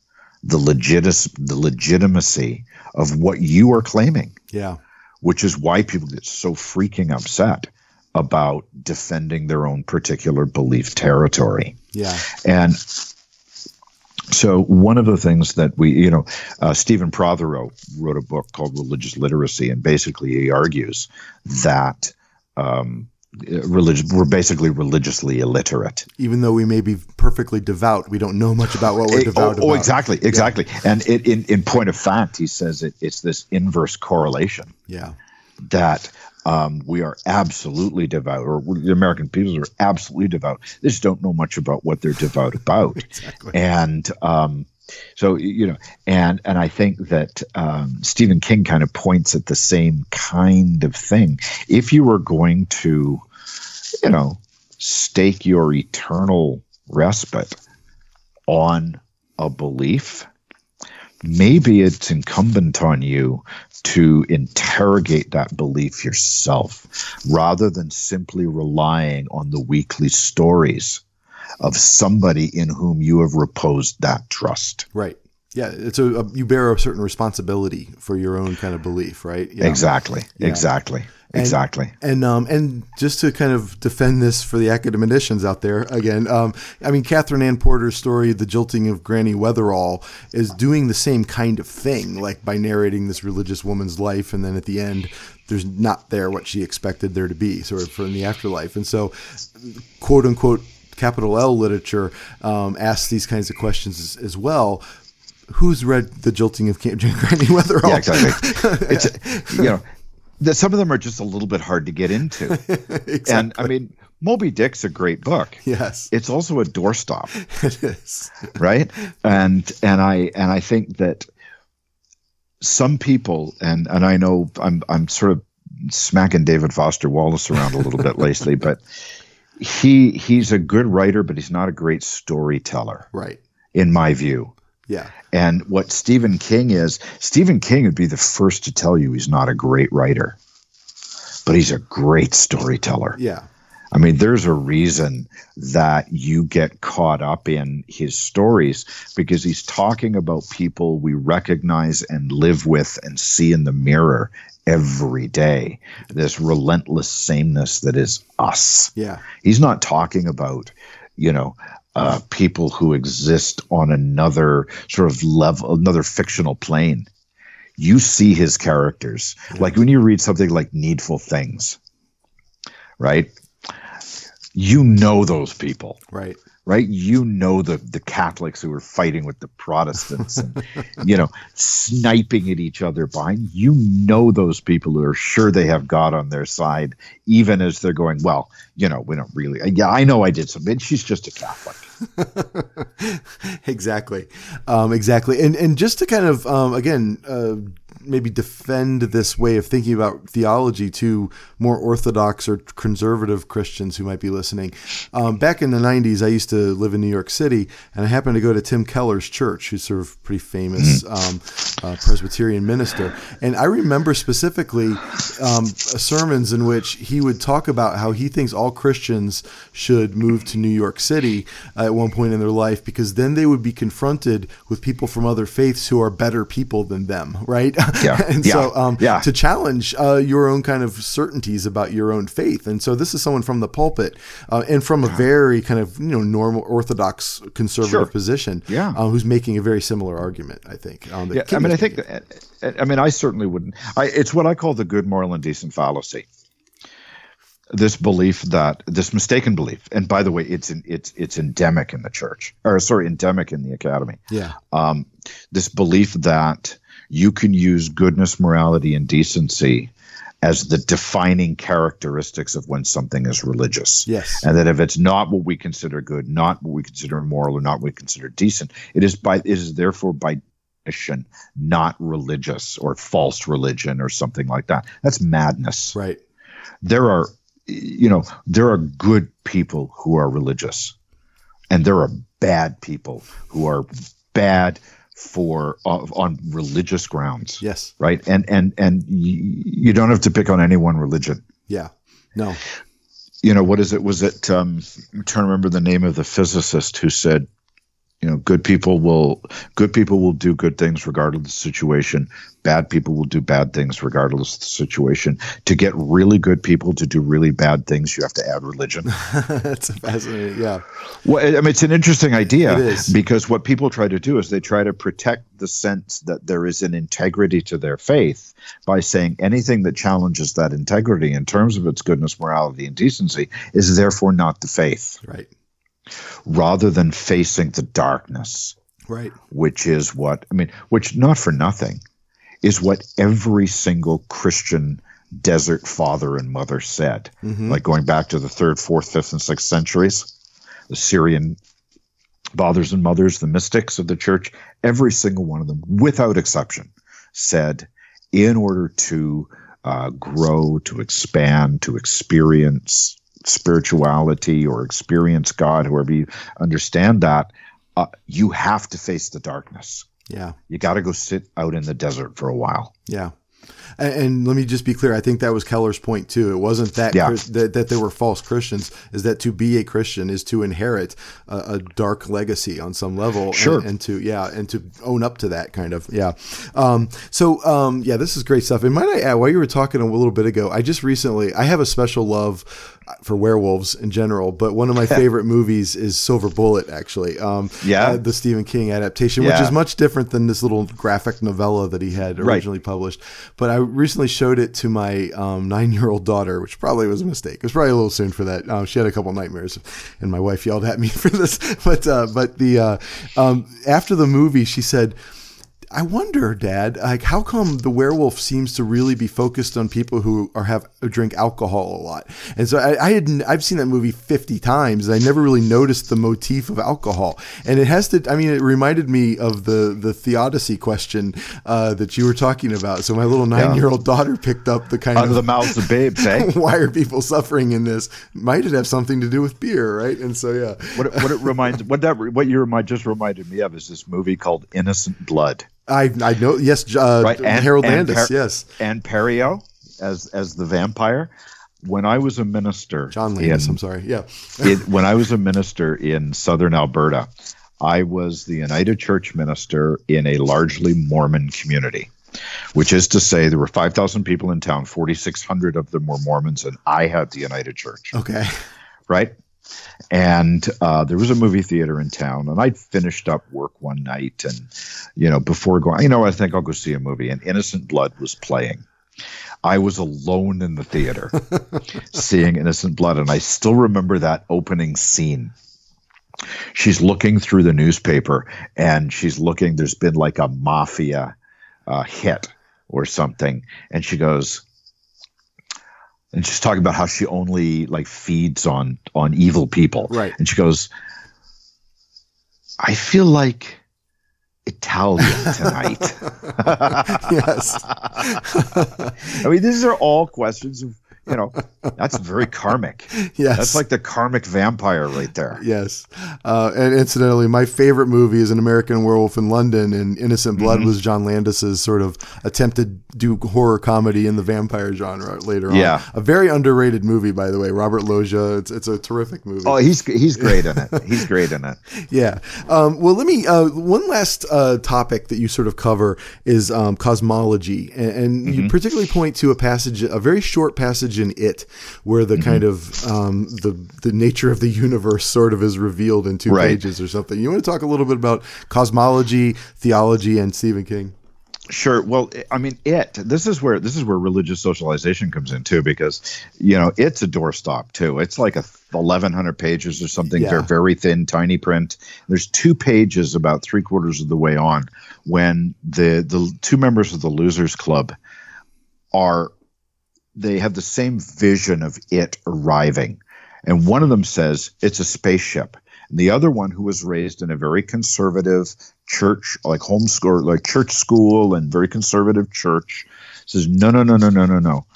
Speaker 2: the, legit- the legitimacy of what you are claiming
Speaker 1: Yeah.
Speaker 2: which is why people get so freaking upset about defending their own particular belief territory.
Speaker 1: Yeah.
Speaker 2: And so, one of the things that we, you know, uh, Stephen Prothero wrote a book called Religious Literacy, and basically he argues that um, religion, we're basically religiously illiterate.
Speaker 1: Even though we may be perfectly devout, we don't know much about what we're
Speaker 2: Eh,
Speaker 1: devout
Speaker 2: oh, oh,
Speaker 1: about.
Speaker 2: exactly, exactly. And it, in in point of fact, he says it, it's this inverse correlation.
Speaker 1: Yeah.
Speaker 2: that um, we are absolutely devout, or the American people are absolutely devout. They just don't know much about what they're devout about.
Speaker 1: Exactly.
Speaker 2: And um, so, you know, and and I think that um, Stephen King kind of points at the same kind of thing. If you were going to, you know, stake your eternal respite on a belief, maybe it's incumbent on you to interrogate that belief yourself rather than simply relying on the weekly stories of somebody in whom you have reposed that trust.
Speaker 1: Right. Yeah. It's a, a you bear a certain responsibility for your own kind of belief, right? Yeah.
Speaker 2: Exactly.
Speaker 1: Yeah.
Speaker 2: Exactly. exactly.
Speaker 1: And um, and just to kind of defend this for the academicians out there again, um, I mean, Katherine Anne Porter's story, "The Jilting of Granny Weatherall," is doing the same kind of thing, like by narrating this religious woman's life, and then at the end, there's not there what she expected there to be, sort of from the afterlife, and so, quote unquote, capital L literature um, asks these kinds of questions as, as well. Who's read The Jilting of Camp Granny Weatherall?
Speaker 2: Yeah, exactly. it's you know, that some of them are just a little bit hard to get into.
Speaker 1: exactly.
Speaker 2: And I mean, Moby Dick's a great book.
Speaker 1: yes,
Speaker 2: It's also a doorstop,
Speaker 1: it is.
Speaker 2: right? And and I and I think that some people and and I know I'm I'm sort of smacking David Foster Wallace around a little bit lately, but he he's a good writer, but he's not a great storyteller,
Speaker 1: Right.
Speaker 2: in my view.
Speaker 1: Yeah.
Speaker 2: And what Stephen King is, Stephen King would be the first to tell you he's not a great writer, but he's a great storyteller.
Speaker 1: Yeah.
Speaker 2: I mean, there's a reason that you get caught up in his stories because he's talking about people we recognize and live with and see in the mirror every day. This relentless sameness that is us.
Speaker 1: Yeah.
Speaker 2: He's not talking about, you know, uh, people who exist on another sort of level, another fictional plane. You see his characters. Like when you read something like Needful Things, right? You know those people,
Speaker 1: Right.
Speaker 2: right? You know the the Catholics who are fighting with the Protestants and you know sniping at each other behind. You know those people who are sure they have God on their side, even as they're going, well, you know, we don't really. Yeah, I know I did something. She's just a Catholic.
Speaker 1: exactly, um, exactly, and and just to kind of um, again uh, maybe defend this way of thinking about theology to more orthodox or conservative Christians who might be listening. Um, back in the '90s, I used to live in New York City, and I happened to go to Tim Keller's church, who's sort of pretty famous um, uh, Presbyterian minister, and I remember specifically um, sermons in which he would talk about how he thinks all Christians should move to New York City uh, at one point in their life because then they would be confronted with people from other faiths who are better people than them, right?
Speaker 2: Yeah,
Speaker 1: and
Speaker 2: yeah,
Speaker 1: so um,
Speaker 2: yeah.
Speaker 1: to challenge uh, your own kind of certainties about your own faith. And so this is someone from the pulpit uh, and from a very kind of you know normal orthodox conservative
Speaker 2: Sure.
Speaker 1: position,
Speaker 2: Yeah.
Speaker 1: uh, who's making a very similar argument. I think. Um,
Speaker 2: Yeah, I mean, I think.
Speaker 1: making.
Speaker 2: I mean, I certainly wouldn't. I, it's what I call the good, moral, and decent fallacy. This belief that this mistaken belief, and by the way, it's in, it's it's endemic in the church, or sorry, endemic in the academy.
Speaker 1: yeah,
Speaker 2: Um, this belief that you can use goodness, morality, and decency as the defining characteristics of when something is religious.
Speaker 1: Yes.
Speaker 2: And that if it's not what we consider good, not what we consider moral, or not what we consider decent, it is by it is therefore by definition not religious or false religion or something like that. That's madness.
Speaker 1: right.
Speaker 2: There are you know, there are good people who are religious. And there are bad people who are bad for uh, on religious grounds
Speaker 1: Yes.
Speaker 2: right and and and y- you don't have to pick on any one religion
Speaker 1: Yeah. No.
Speaker 2: you know what is it was it um i'm trying to remember the name of the physicist who said you know good people will good people will do good things regardless of the situation bad people will do bad things regardless of the situation to get really good people to do really bad things you have to add religion
Speaker 1: That's fascinating. Yeah.
Speaker 2: Well, I mean, it's an interesting idea because what people try to do is they try to protect the sense that there is an integrity to their faith by saying anything that challenges that integrity in terms of its goodness, morality, and decency is therefore not the faith,
Speaker 1: Right.
Speaker 2: Rather than facing the darkness,
Speaker 1: Right.
Speaker 2: which is what, I mean, which not for nothing is what every single Christian desert father and mother said
Speaker 1: Mhm.
Speaker 2: like going back to the third, fourth, fifth, and sixth centuries, the Syrian fathers and mothers, the mystics of the church, every single one of them, without exception, said, in order to uh, grow, to expand, to experience spirituality or experience God, however you understand that, uh, you have to face the darkness.
Speaker 1: Yeah.
Speaker 2: You got to go sit out in the desert for a while.
Speaker 1: Yeah. And, and let me just be clear. I think that was Keller's point too. It wasn't that
Speaker 2: Yeah.
Speaker 1: That, that they were false Christians. Is that to be a Christian is to inherit a, a dark legacy on some level.
Speaker 2: Sure.
Speaker 1: And, and to yeah, and to own up to that kind of yeah. Um, so um, yeah, this is great stuff. And might I add, while you were talking a little bit ago, I just recently I have a special love for werewolves in general, but one of my favorite movies is Silver Bullet. Actually, um,
Speaker 2: Yeah.
Speaker 1: uh, the Stephen King adaptation, which is much different than this little graphic novella that he had
Speaker 2: Right.
Speaker 1: originally published. But I recently showed it to my um, nine-year-old daughter, which probably was a mistake. It was probably a little soon for that. Um, she had a couple nightmares, and my wife yelled at me for this. But uh, but the uh, um, after the movie, she said. I wonder, Dad, like how come the werewolf seems to really be focused on people who are have drink alcohol a lot? And so I, I had I've seen that movie fifty times, and I never really noticed the motif of alcohol. And it has to. I mean, it reminded me of the the theodicy question uh, that you were talking about. So my little nine year old daughter picked up the kind
Speaker 2: Out of
Speaker 1: of
Speaker 2: the mouths of babes, eh?
Speaker 1: why are people suffering in this? Might it have something to do with beer, right? And so yeah,
Speaker 2: What it, what it reminds what that what you remind just reminded me of is this movie called Innocent Blood.
Speaker 1: I I know. Yes, uh,
Speaker 2: Right, and-
Speaker 1: Harold
Speaker 2: and
Speaker 1: Landis.
Speaker 2: Par-
Speaker 1: yes,
Speaker 2: and Parillaud as as the vampire. When I was a minister,
Speaker 1: John Landis.
Speaker 2: in-
Speaker 1: I'm sorry. Yeah.
Speaker 2: it, when I was a minister in southern Alberta, I was the United Church minister in a largely Mormon community, which is to say there were 5,000 people in town, 4,600 of them were Mormons, and I had the United Church,
Speaker 1: Okay.
Speaker 2: right? And uh, there was a movie theater in town, and I'd finished up work one night, and you know, before going, you know, I think I'll go see a movie, and Innocent Blood was playing. I was alone in the theater seeing Innocent Blood, and I still remember that opening scene. She's looking through the newspaper, and she's looking. There's been like a mafia uh, hit or something, and she goes, and she's talking about how she only like feeds on on evil people,
Speaker 1: Right.
Speaker 2: And she goes, I feel like Italian tonight.
Speaker 1: yes.
Speaker 2: I mean, these are all questions of, you know, that's very karmic.
Speaker 1: Yes.
Speaker 2: That's like the karmic vampire right there.
Speaker 1: Yes. Uh, and incidentally, my favorite movie is An American Werewolf in London, and Innocent Blood
Speaker 2: Mm-hmm.
Speaker 1: was John Landis's sort of attempt to do horror comedy in the vampire genre later on.
Speaker 2: Yeah.
Speaker 1: A very underrated movie, by the way. Robert Loggia. It's, it's a terrific movie.
Speaker 2: Oh, he's he's great in it. He's great in it.
Speaker 1: Yeah. Um, well, let me. Uh, one last uh, topic that you sort of cover is um, cosmology, and, and
Speaker 2: Mm-hmm.
Speaker 1: you particularly point to a passage, a very short passage in it, where the kind
Speaker 2: Mm-hmm.
Speaker 1: of um, the the nature of the universe sort of is revealed in two
Speaker 2: Right.
Speaker 1: pages or something. You want to talk a little bit about cosmology, theology, and Stephen King?
Speaker 2: Sure. Well, I mean, it. This is where this is where religious socialization comes in too, because you know it's a doorstop too. It's like a eleven hundred pages or something.
Speaker 1: Yeah.
Speaker 2: They're very thin, tiny print. There's two pages about three quarters of the way on when the the two members of the Losers Club are they have the same vision of it arriving, and one of them says it's a spaceship. And the other one, who was raised in a very conservative church, like homeschool, like church school, and very conservative church, says, no, no, no, no, no, no, no.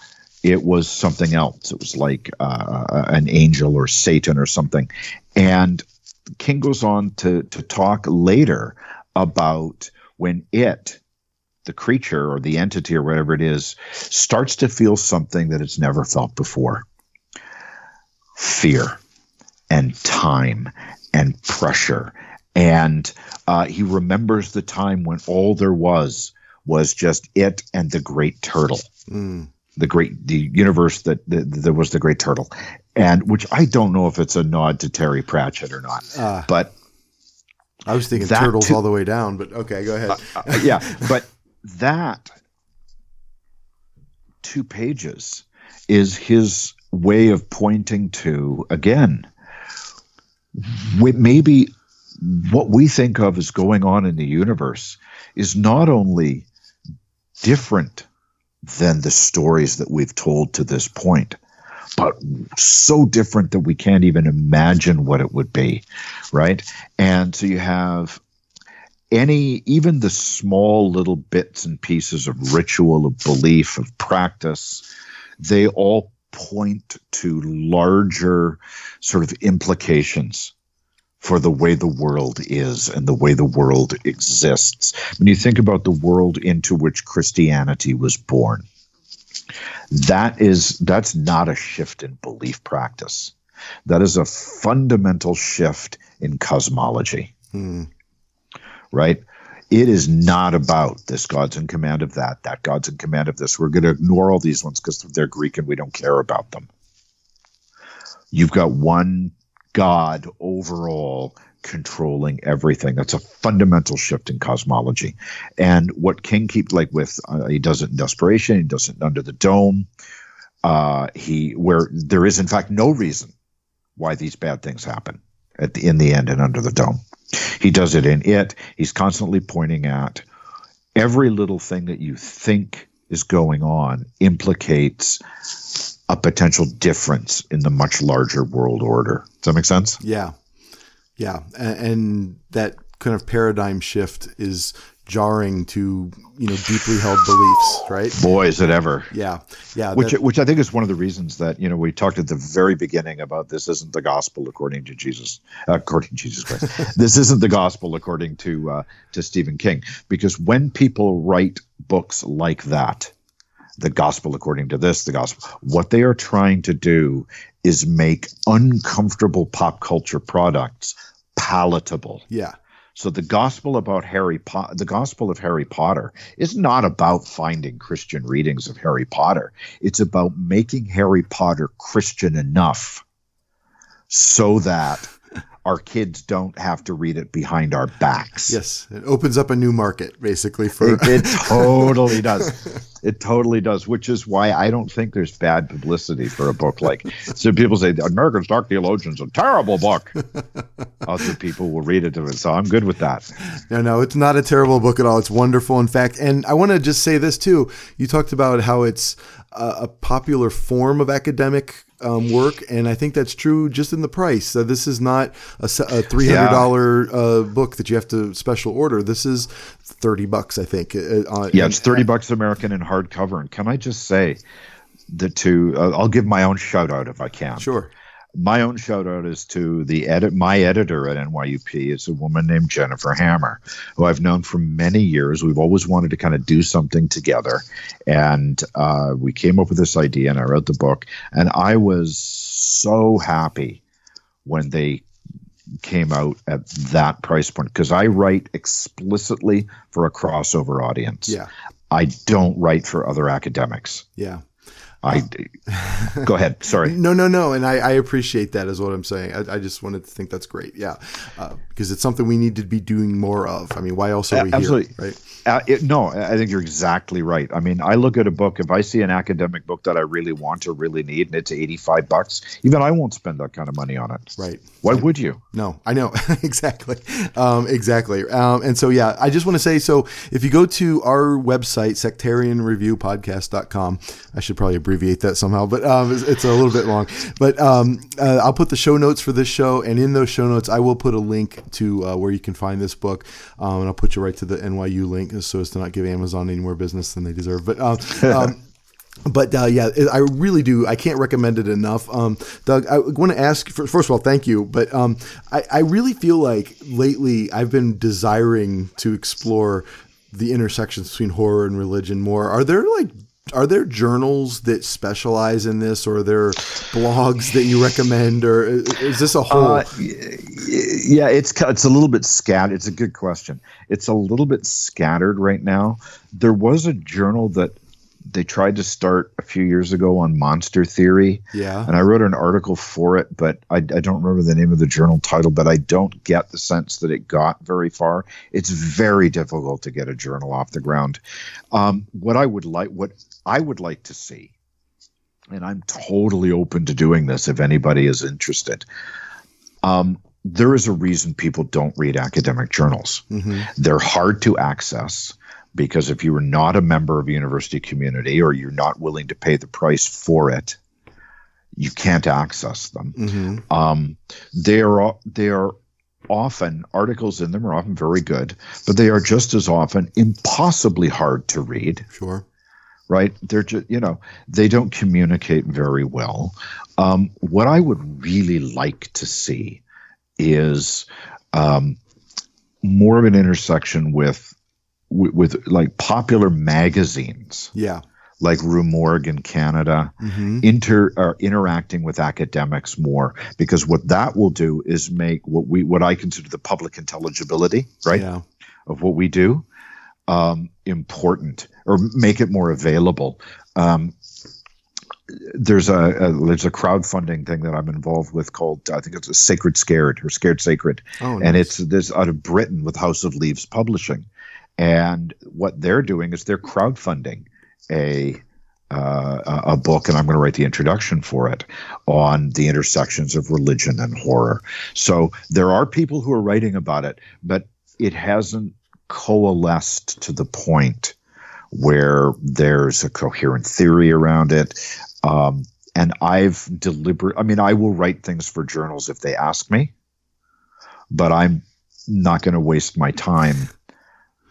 Speaker 2: It was something else. It was like uh, an angel or Satan or something. And King goes on to to talk later about when it, the creature or the entity or whatever it is, starts to feel something that it's never felt before. Fear and time and pressure. And uh, he remembers the time when all there was was just it and the great turtle,
Speaker 1: Mm.
Speaker 2: the great the universe that, there was the great turtle, and which I don't know if it's a nod to Terry Pratchett or not,
Speaker 1: Ah.
Speaker 2: but
Speaker 1: I was thinking turtles
Speaker 2: too-
Speaker 1: all the way down, but okay, go ahead.
Speaker 2: uh, yeah, but that two pages is his way of pointing to again maybe what we think of as going on in the universe is not only different than the stories that we've told to this point but so different that we can't even imagine what it would be right? And so you have any even the small little bits and pieces of ritual of belief of practice they all point to larger sort of implications for the way the world is and the way the world exists. When you think about the world into which Christianity was born, that is that's not a shift in belief practice. That is a fundamental shift in cosmology.
Speaker 1: Hmm.
Speaker 2: Right? It is not about this God's in command of that, that God's in command of this. We're going to ignore all these ones because they're Greek and we don't care about them. You've got one God overall controlling everything. That's a fundamental shift in cosmology. And what King keeps like with uh, he does it in desperation. He does it under the dome. Uh, he where there is in fact no reason why these bad things happen at the in the end and under the dome. He does it in it. He's constantly pointing at every little thing that you think is going on implicates a potential difference in the much larger world order. Does that make sense?
Speaker 1: Yeah. Yeah. And, and that kind of paradigm shift is jarring to, you know, deeply held beliefs, right?
Speaker 2: Boy, is it ever.
Speaker 1: Yeah. Yeah.
Speaker 2: Which,
Speaker 1: that-
Speaker 2: which I think is one of the reasons that you know we talked at the very beginning about this isn't the gospel according to Jesus, according to Jesus Christ. this isn't the gospel according to uh, to Stephen King, because when people write books like that, the gospel according to this, the gospel, what they are trying to do is make uncomfortable pop culture products palatable.
Speaker 1: yeah.
Speaker 2: So the gospel about Harry Potter, the gospel of Harry Potter is not about finding Christian readings of Harry Potter. It's about making Harry Potter Christian enough so that our kids don't have to read it behind our backs.
Speaker 1: Yes. It opens up a new market basically for,
Speaker 2: It, it totally does. It totally does, which is why I don't think there's bad publicity for a book like. So people say American Dark Theologian's is a terrible book. Other people will read it, so I'm good with that.
Speaker 1: No, no, it's not a terrible book at all. It's wonderful, in fact. And I want to just say this too. You talked about how it's a, a popular form of academic um, work, and I think that's true just in the price. So this is not a, a three hundred dollar uh, book that you have to special order. This is thirty bucks, I think. uh, uh,
Speaker 2: Yeah, it's thirty bucks American in hardcover. And can I just say that to uh, I'll give my own shout out if I can.
Speaker 1: Sure.
Speaker 2: My own shout out is to the edit. My editor at NYUP is a woman named Jennifer Hammer, who I've known for many years. We've always wanted to kind of do something together, and uh, we came up with this idea, and I wrote the book. And I was so happy when they came out at that price point because I write explicitly for a crossover audience.
Speaker 1: Yeah.
Speaker 2: I don't write for other academics.
Speaker 1: Yeah.
Speaker 2: I go ahead. Sorry.
Speaker 1: No, no, no. And I, I appreciate that, is what I'm saying. I, I just wanted to think that's great. Yeah. Uh, because it's something we need to be doing more of. I mean, why else are we
Speaker 2: Absolutely.
Speaker 1: here? Right.
Speaker 2: Uh, it, no, I think you're exactly right. I mean, I look at a book. If I see an academic book that I really want or really need, and it's 85 bucks, even I won't spend that kind of money on it.
Speaker 1: Right.
Speaker 2: Why would you?
Speaker 1: No, I know exactly, um, exactly. Um, and so, yeah, I just want to say, so if you go to our website, sectarianreviewpodcast.com, I should probably abbreviate that somehow, but um, it's, it's a little bit long. But um, uh, I'll put the show notes for this show, and in those show notes, I will put a link to uh, where you can find this book, um, and I'll put you right to the NYU link, so as to not give Amazon any more business than they deserve. But um, um, but uh, yeah, I really do. I can't recommend it enough. Um, Doug, I want to ask for, first of all, thank you. But um, I, I really feel like lately I've been desiring to explore the intersections between horror and religion more. Are there like are there journals that specialize in this, or are there blogs that you recommend, or is is this a whole?
Speaker 2: Uh, yeah, it's it's a little bit scattered. It's a good question. It's a little bit scattered right now. There was a journal that they tried to start a few years ago on monster theory.
Speaker 1: yeah,
Speaker 2: and I wrote an article for it, but I, I don't remember the name of the journal title. But I don't get the sense that it got very far. It's very difficult to get a journal off the ground. Um, what I would like, what I would like to see, and I'm totally open to doing this if anybody is interested. Um, there is a reason people don't read academic journals.
Speaker 1: hmm
Speaker 2: They're hard to access because if you are not a member of a university community or you're not willing to pay the price for it, you can't access them.
Speaker 1: hmm
Speaker 2: Um, they are they are often articles in them are often very good, but they are just as often impossibly hard to read.
Speaker 1: sure,
Speaker 2: Right? They're just you know they don't communicate very well. Um, what I would really like to see is um, more of an intersection with, with with like popular magazines.
Speaker 1: Yeah.
Speaker 2: like Rue Morgue in Canada, inter are interacting with academics more. Because what that will do is make what we what I consider the public intelligibility, right,
Speaker 1: Yeah.
Speaker 2: of what we do um, important or make it more available. Um, there's a, a there's a crowdfunding thing that I'm involved with called I think it's a Sacred Scared or Scared Sacred,
Speaker 1: Oh,
Speaker 2: and it's this out of Britain with House of Leaves Publishing, and what they're doing is they're crowdfunding a uh, a book, and I'm going to write the introduction for it on the intersections of religion and horror. So there are people who are writing about it, but it hasn't coalesced to the point where there's a coherent theory around it. Um, and I've deliberate. I mean, I will write things for journals if they ask me, but I'm not going to waste my time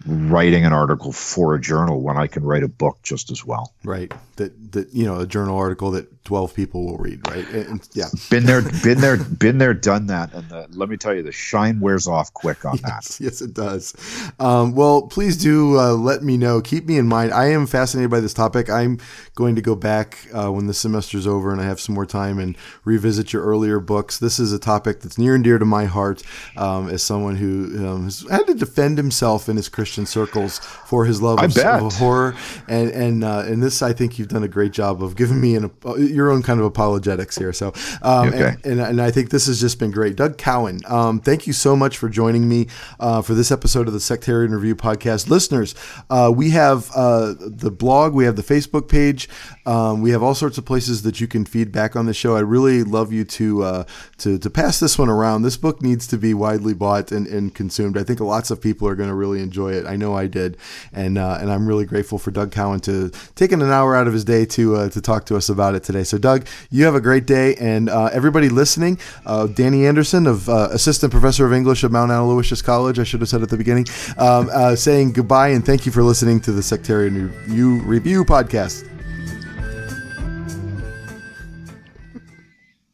Speaker 2: writing an article for a journal when I can write a book just as well.
Speaker 1: Right. That that you know a journal article that twelve people will read. Right. And, yeah.
Speaker 2: Been there, been there, been there, done that, and the, let me tell you, the shine wears off quick on that.
Speaker 1: Yes, yes, it does. Um, well, please do uh, let me know. Keep me in mind. I am fascinated by this topic. I'm going to go back uh, when the semester's over and I have some more time and revisit your earlier books. This is a topic that's near and dear to my heart um, as someone who um, has had to defend himself in his Christian circles for his love of, of horror. And and uh, and this, I think you've done a great job of giving me an, uh, your own kind of apologetics here. So, um,
Speaker 2: Okay.
Speaker 1: and, and, and I think this has just been great. Doug Cowan, um, thank you so much for joining me uh, for this episode of the Sectarian Review podcast. Listeners, uh, we have uh, the blog, we have the Facebook page, um, we have all sorts of places that you can feed back on the show. I really love you to uh, to, to pass this one around. This book needs to be widely bought and, and consumed. I think lots of people are going to really enjoy it. I know I did, and uh, and I'm really grateful for Doug Cowan to taking an hour out of his day to uh, to talk to us about it today. So, Doug, you have a great day, and uh, everybody listening, uh, Danny Anderson of uh, Assistant Professor of English at Mount Aloysius College, I should have said at the beginning, um, uh, saying goodbye and thank you for listening to the Sectarian Review podcast.